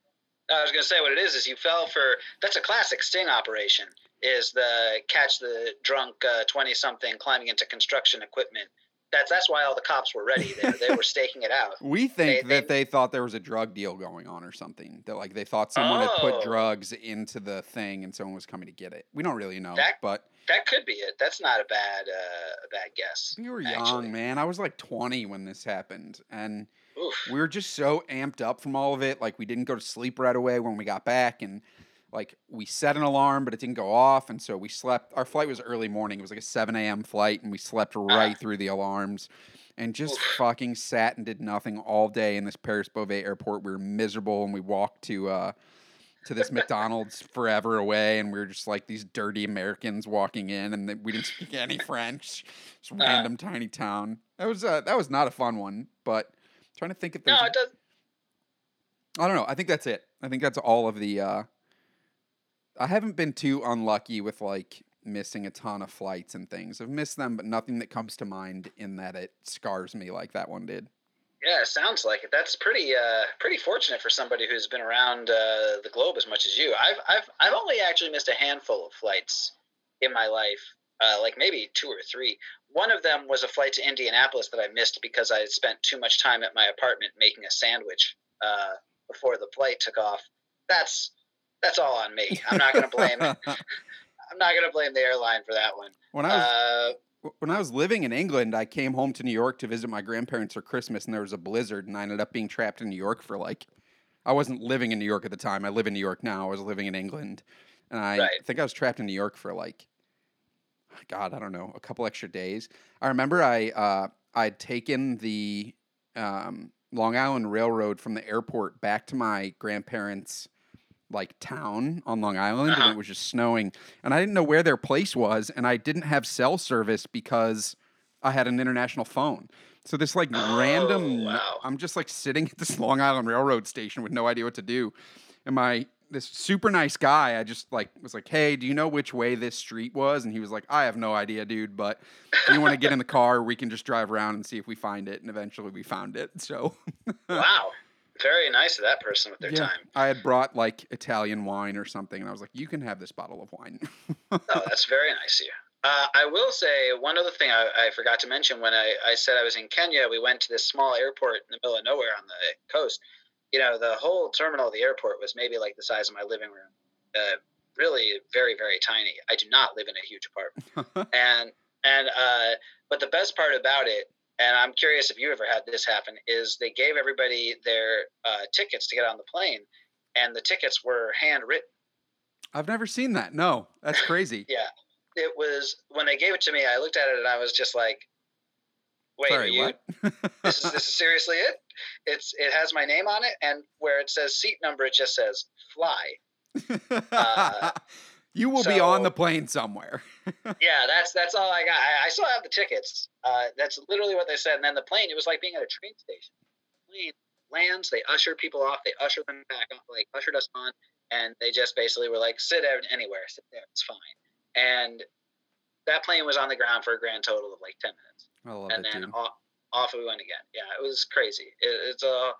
I was going to say what it is is you fell for that's a classic sting operation is the catch the drunk uh, twenty something climbing into construction equipment. That's that's why all the cops were ready there. They were staking it out. We think They- that they thought there was a drug deal going on or something. That like they thought someone had put Oh. drugs into the thing and someone was coming to get it. We don't really know, That- but That could be it. That's not a bad uh, a bad guess. we were young, actually. man. I was like 20 when this happened, and Oof. we were just so amped up from all of it. Like we didn't go to sleep right away when we got back, and like we set an alarm, but it didn't go off, and so we slept. Our flight was early morning. It was like a 7 a.m. flight, and we slept right through the alarms, and just Oof. fucking sat and did nothing all day in this Paris Beauvais airport. We were miserable, and we walked to. uh to this McDonald's forever away, and we were just like these dirty Americans walking in, and we didn't speak any French. Just Uh. random tiny town. That was uh, that was not a fun one, but trying to think if there's. No, it does. I don't know. I think that's it. I think that's all of the. Uh, I haven't been too unlucky with like missing a ton of flights and things. I've missed them, but nothing that comes to mind in that it scars me like that one did. Yeah, sounds like it. That's pretty uh, pretty fortunate for somebody who's been around uh, the globe as much as you. I've I've I've only actually missed a handful of flights in my life, uh, like maybe two or three. One of them was a flight to Indianapolis that I missed because I had spent too much time at my apartment making a sandwich uh, before the flight took off. That's that's all on me. I'm not going to blame. I'm not going to blame the airline for that one. When I was uh, when I was living in England, I came home to New York to visit my grandparents for Christmas, and there was a blizzard, and I ended up being trapped in New York for like. I wasn't living in New York at the time. I live in New York now. I was living in England, and I right. think I was trapped in New York for like, God, I don't know, a couple extra days. I remember I uh, I'd taken the um, Long Island Railroad from the airport back to my grandparents' like town on Long Island uh-huh. and it was just snowing and I didn't know where their place was and I didn't have cell service because I had an international phone. So this like oh, random wow. I'm just like sitting at this Long Island Railroad station with no idea what to do. And my this super nice guy, I just like was like, "Hey, do you know which way this street was?" And he was like, "I have no idea, dude, but if you want to get in the car, we can just drive around and see if we find it." And eventually we found it. So Wow. Very nice of that person with their yeah, time. I had brought like Italian wine or something, and I was like, "You can have this bottle of wine." oh, that's very nice of you. Uh, I will say one other thing I, I, forgot to mention when I, I said I was in Kenya. We went to this small airport in the middle of nowhere on the coast. You know, the whole terminal of the airport was maybe like the size of my living room. Uh, really, very, very tiny. I do not live in a huge apartment, and and uh, but the best part about it and I'm curious if you ever had this happen, is they gave everybody their uh, tickets to get on the plane, and the tickets were handwritten. I've never seen that. No, that's crazy. yeah, it was when they gave it to me. I looked at it and I was just like, "Wait, Sorry, you, this is this is seriously it? It's it has my name on it, and where it says seat number, it just says fly." Uh, you will so, be on the plane somewhere. yeah, that's that's all I got. I, I still have the tickets. Uh, that's literally what they said. And then the plane, it was like being at a train station. The plane lands, they usher people off, they usher them back, off, like ushered us on, and they just basically were like, sit anywhere, sit there, it's fine. And that plane was on the ground for a grand total of like ten minutes. and then off, off, we went again. Yeah, it was crazy. It, it's a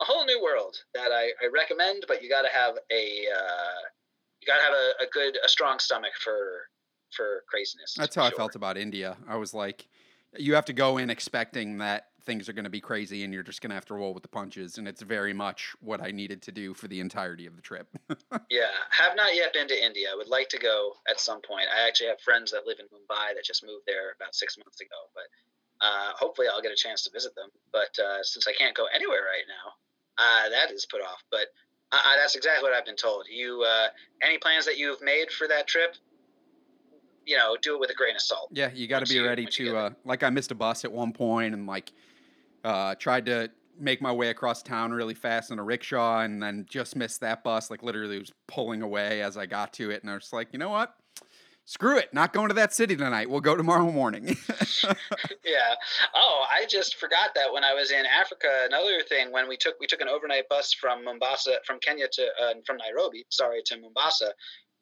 a whole new world that I, I recommend, but you got to have a uh, you got to have a, a, good, a strong stomach for for craziness. That's how sure. I felt about India. I was like, you have to go in expecting that things are going to be crazy and you're just going to have to roll with the punches and it's very much what i needed to do for the entirety of the trip yeah have not yet been to india I would like to go at some point i actually have friends that live in mumbai that just moved there about six months ago but uh, hopefully i'll get a chance to visit them but uh, since i can't go anywhere right now uh, that is put off but uh, that's exactly what I've been told. You uh, any plans that you've made for that trip? You know, do it with a grain of salt. Yeah, you got to be ready to. Uh, like, I missed a bus at one point, and like, uh, tried to make my way across town really fast in a rickshaw, and then just missed that bus. Like, literally, was pulling away as I got to it, and I was like, you know what? Screw it, not going to that city tonight. We'll go tomorrow morning. yeah. Oh, I just forgot that when I was in Africa. Another thing, when we took we took an overnight bus from Mombasa, from Kenya to uh, from Nairobi, sorry, to Mombasa.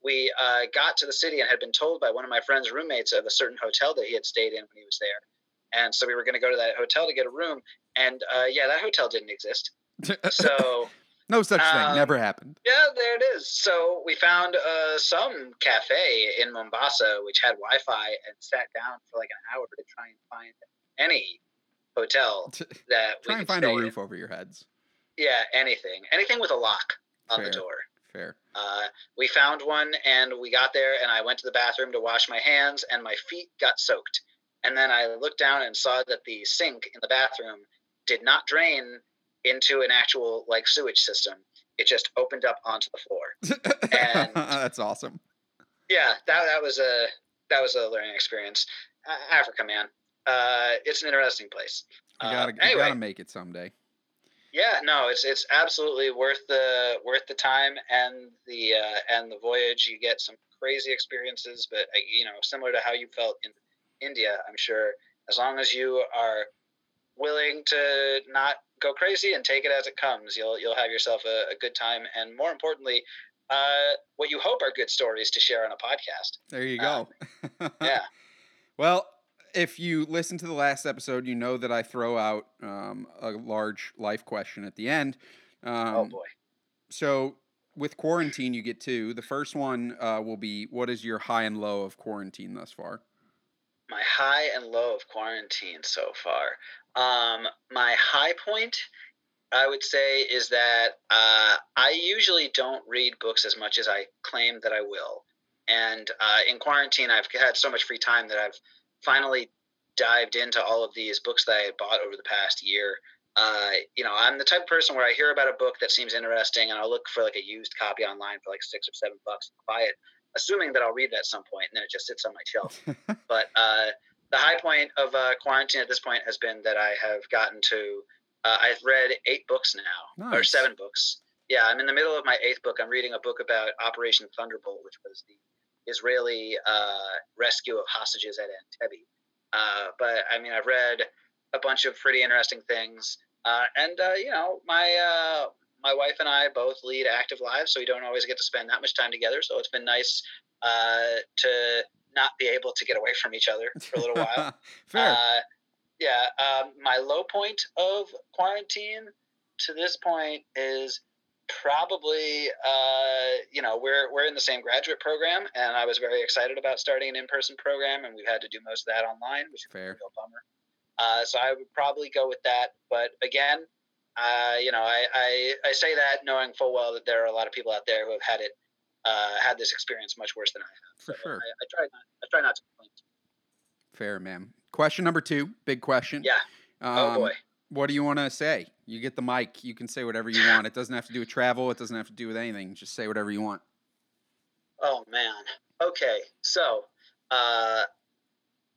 We uh, got to the city and had been told by one of my friend's roommates of a certain hotel that he had stayed in when he was there, and so we were going to go to that hotel to get a room. And uh, yeah, that hotel didn't exist. So no such thing. Um, Never happened. Yeah, there it is. So we found uh, some cafe in Mombasa which had Wi-Fi and sat down for like an hour to try and find any hotel that try and find a roof in. over your heads. Yeah, anything, anything with a lock on Fair. the door. Fair. Uh, we found one, and we got there, and I went to the bathroom to wash my hands, and my feet got soaked. And then I looked down and saw that the sink in the bathroom did not drain into an actual like sewage system. It just opened up onto the floor. And that's awesome. Yeah, that that was a that was a learning experience. Uh, Africa, man, uh, it's an interesting place. You gotta, uh, anyway, you gotta make it someday. Yeah, no, it's it's absolutely worth the worth the time and the uh, and the voyage. You get some crazy experiences, but uh, you know, similar to how you felt in India, I'm sure. As long as you are willing to not go crazy and take it as it comes. You'll you'll have yourself a, a good time, and more importantly, uh, what you hope are good stories to share on a podcast. There you go. Uh, yeah. Well, if you listen to the last episode, you know that I throw out um, a large life question at the end. Um, oh boy. So with quarantine, you get two. The first one uh, will be what is your high and low of quarantine thus far? My high and low of quarantine so far. Um, my high point, I would say, is that uh, I usually don't read books as much as I claim that I will. And uh, in quarantine, I've had so much free time that I've finally dived into all of these books that I had bought over the past year. Uh, you know, I'm the type of person where I hear about a book that seems interesting and I'll look for like a used copy online for like six or seven bucks and buy it, assuming that I'll read it at some point and then it just sits on my shelf. but uh, the high point of uh, quarantine at this point has been that I have gotten to, uh, I've read eight books now, nice. or seven books. Yeah, I'm in the middle of my eighth book. I'm reading a book about Operation Thunderbolt, which was the Israeli uh, rescue of hostages at Entebbe. Uh, but I mean, I've read a bunch of pretty interesting things. Uh, and uh, you know, my uh, my wife and I both lead active lives, so we don't always get to spend that much time together. So it's been nice uh, to not be able to get away from each other for a little while. Fair. Uh, yeah. Um, my low point of quarantine to this point is probably uh, you know we're we're in the same graduate program and i was very excited about starting an in-person program and we've had to do most of that online which is Fair. a real bummer uh, so I would probably go with that. But again, uh, you know, I, I, I say that knowing full well that there are a lot of people out there who have had it, uh, had this experience much worse than I have. For so sure. I, I, try not, I try not to complain. Fair, man. Question number two, big question. Yeah. Um, oh boy. What do you want to say? You get the mic. You can say whatever you want. It doesn't have to do with travel. It doesn't have to do with anything. Just say whatever you want. Oh man. Okay. So, uh,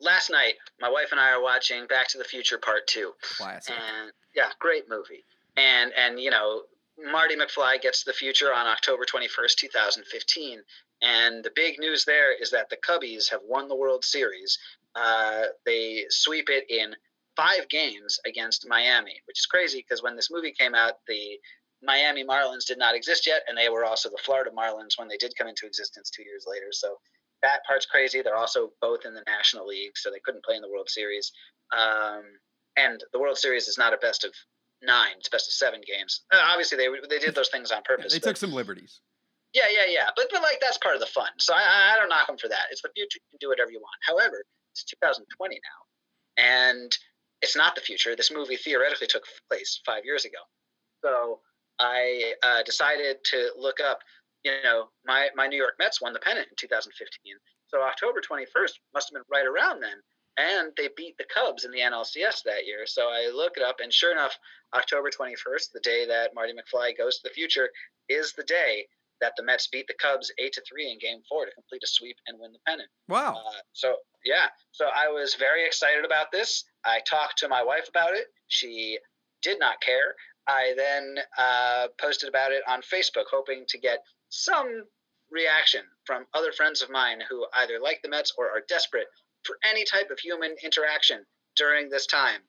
last night, my wife and I are watching Back to the Future Part Two. Classic. And yeah, great movie. And and you know, Marty McFly gets the future on October twenty first, two thousand fifteen. And the big news there is that the Cubbies have won the World Series. Uh, they sweep it in five games against Miami, which is crazy because when this movie came out, the Miami Marlins did not exist yet, and they were also the Florida Marlins when they did come into existence two years later. So that part's crazy. They're also both in the National League, so they couldn't play in the World Series. Um, and the World Series is not a best of nine; it's best of seven games. Uh, obviously, they they did those things on purpose. Yeah, they took some liberties. Yeah, yeah, yeah. But but like that's part of the fun. So I, I don't knock them for that. It's the future. You can do whatever you want. However, it's 2020 now, and it's not the future. This movie theoretically took place five years ago. So I uh, decided to look up you know, my, my New York Mets won the pennant in 2015. So October 21st must have been right around then. And they beat the Cubs in the NLCS that year. So I look it up, and sure enough, October 21st, the day that Marty McFly goes to the future, is the day that the Mets beat the Cubs eight to three in Game Four to complete a sweep and win the pennant. Wow! Uh, so yeah, so I was very excited about this. I talked to my wife about it. She did not care. I then uh, posted about it on Facebook, hoping to get some reaction from other friends of mine who either like the Mets or are desperate for any type of human interaction during this time.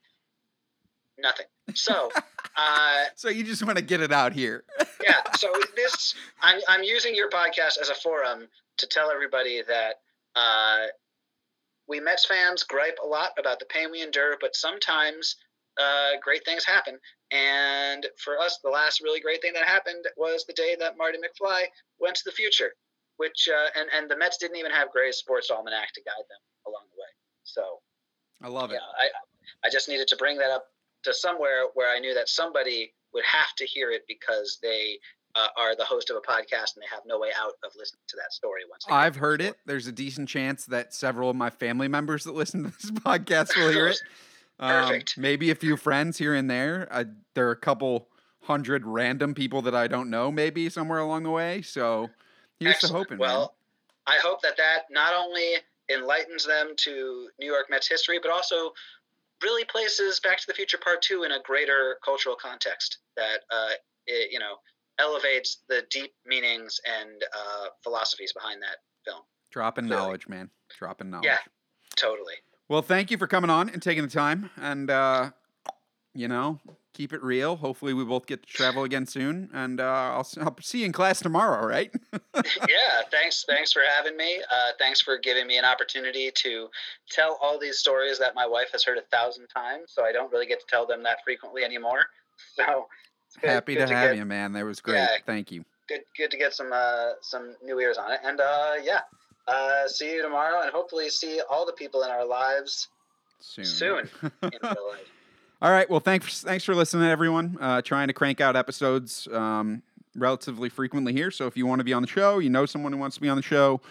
Nothing. So, uh, so you just want to get it out here. yeah. So this, I'm I'm using your podcast as a forum to tell everybody that uh, we Mets fans gripe a lot about the pain we endure, but sometimes uh, great things happen. And for us, the last really great thing that happened was the day that Marty McFly went to the future, which uh, and and the Mets didn't even have Gray's Sports Almanac to guide them along the way. So I love yeah, it. I I just needed to bring that up to somewhere where I knew that somebody would have to hear it because they uh, are the host of a podcast and they have no way out of listening to that story once. I've heard it. There's a decent chance that several of my family members that listen to this podcast will hear it. Perfect. Um, maybe a few friends here and there. Uh, there are a couple hundred random people that I don't know, maybe somewhere along the way. So here's Excellent. to hoping. Well, man. I hope that that not only enlightens them to New York Mets history, but also really places Back to the Future Part Two in a greater cultural context that uh, it, you know elevates the deep meanings and uh, philosophies behind that film. Dropping Clearly. knowledge, man. Dropping knowledge. Yeah, totally. Well, thank you for coming on and taking the time. And, uh, you know, keep it real. Hopefully, we both get to travel again soon, and uh, I'll, I'll see you in class tomorrow, right? yeah, thanks. Thanks for having me. Uh, thanks for giving me an opportunity to tell all these stories that my wife has heard a thousand times. So I don't really get to tell them that frequently anymore. So good, happy good to, to, have get, you, man. That was great. Yeah, Thank you. Good, good to get some uh, some new ears on it, and uh, yeah, uh, see you tomorrow, and hopefully see all the people in our lives soon. Soon. All right. Well, thanks thanks for listening, everyone. Uh, trying to crank out episodes um, relatively frequently here. So if you want to be on the show, you know someone who wants to be on the show,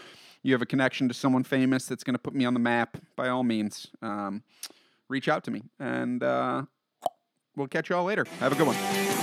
you have a connection to someone famous that's going to put me on the map. By all means, um, reach out to me, and uh, we'll catch you all later. Have a good one.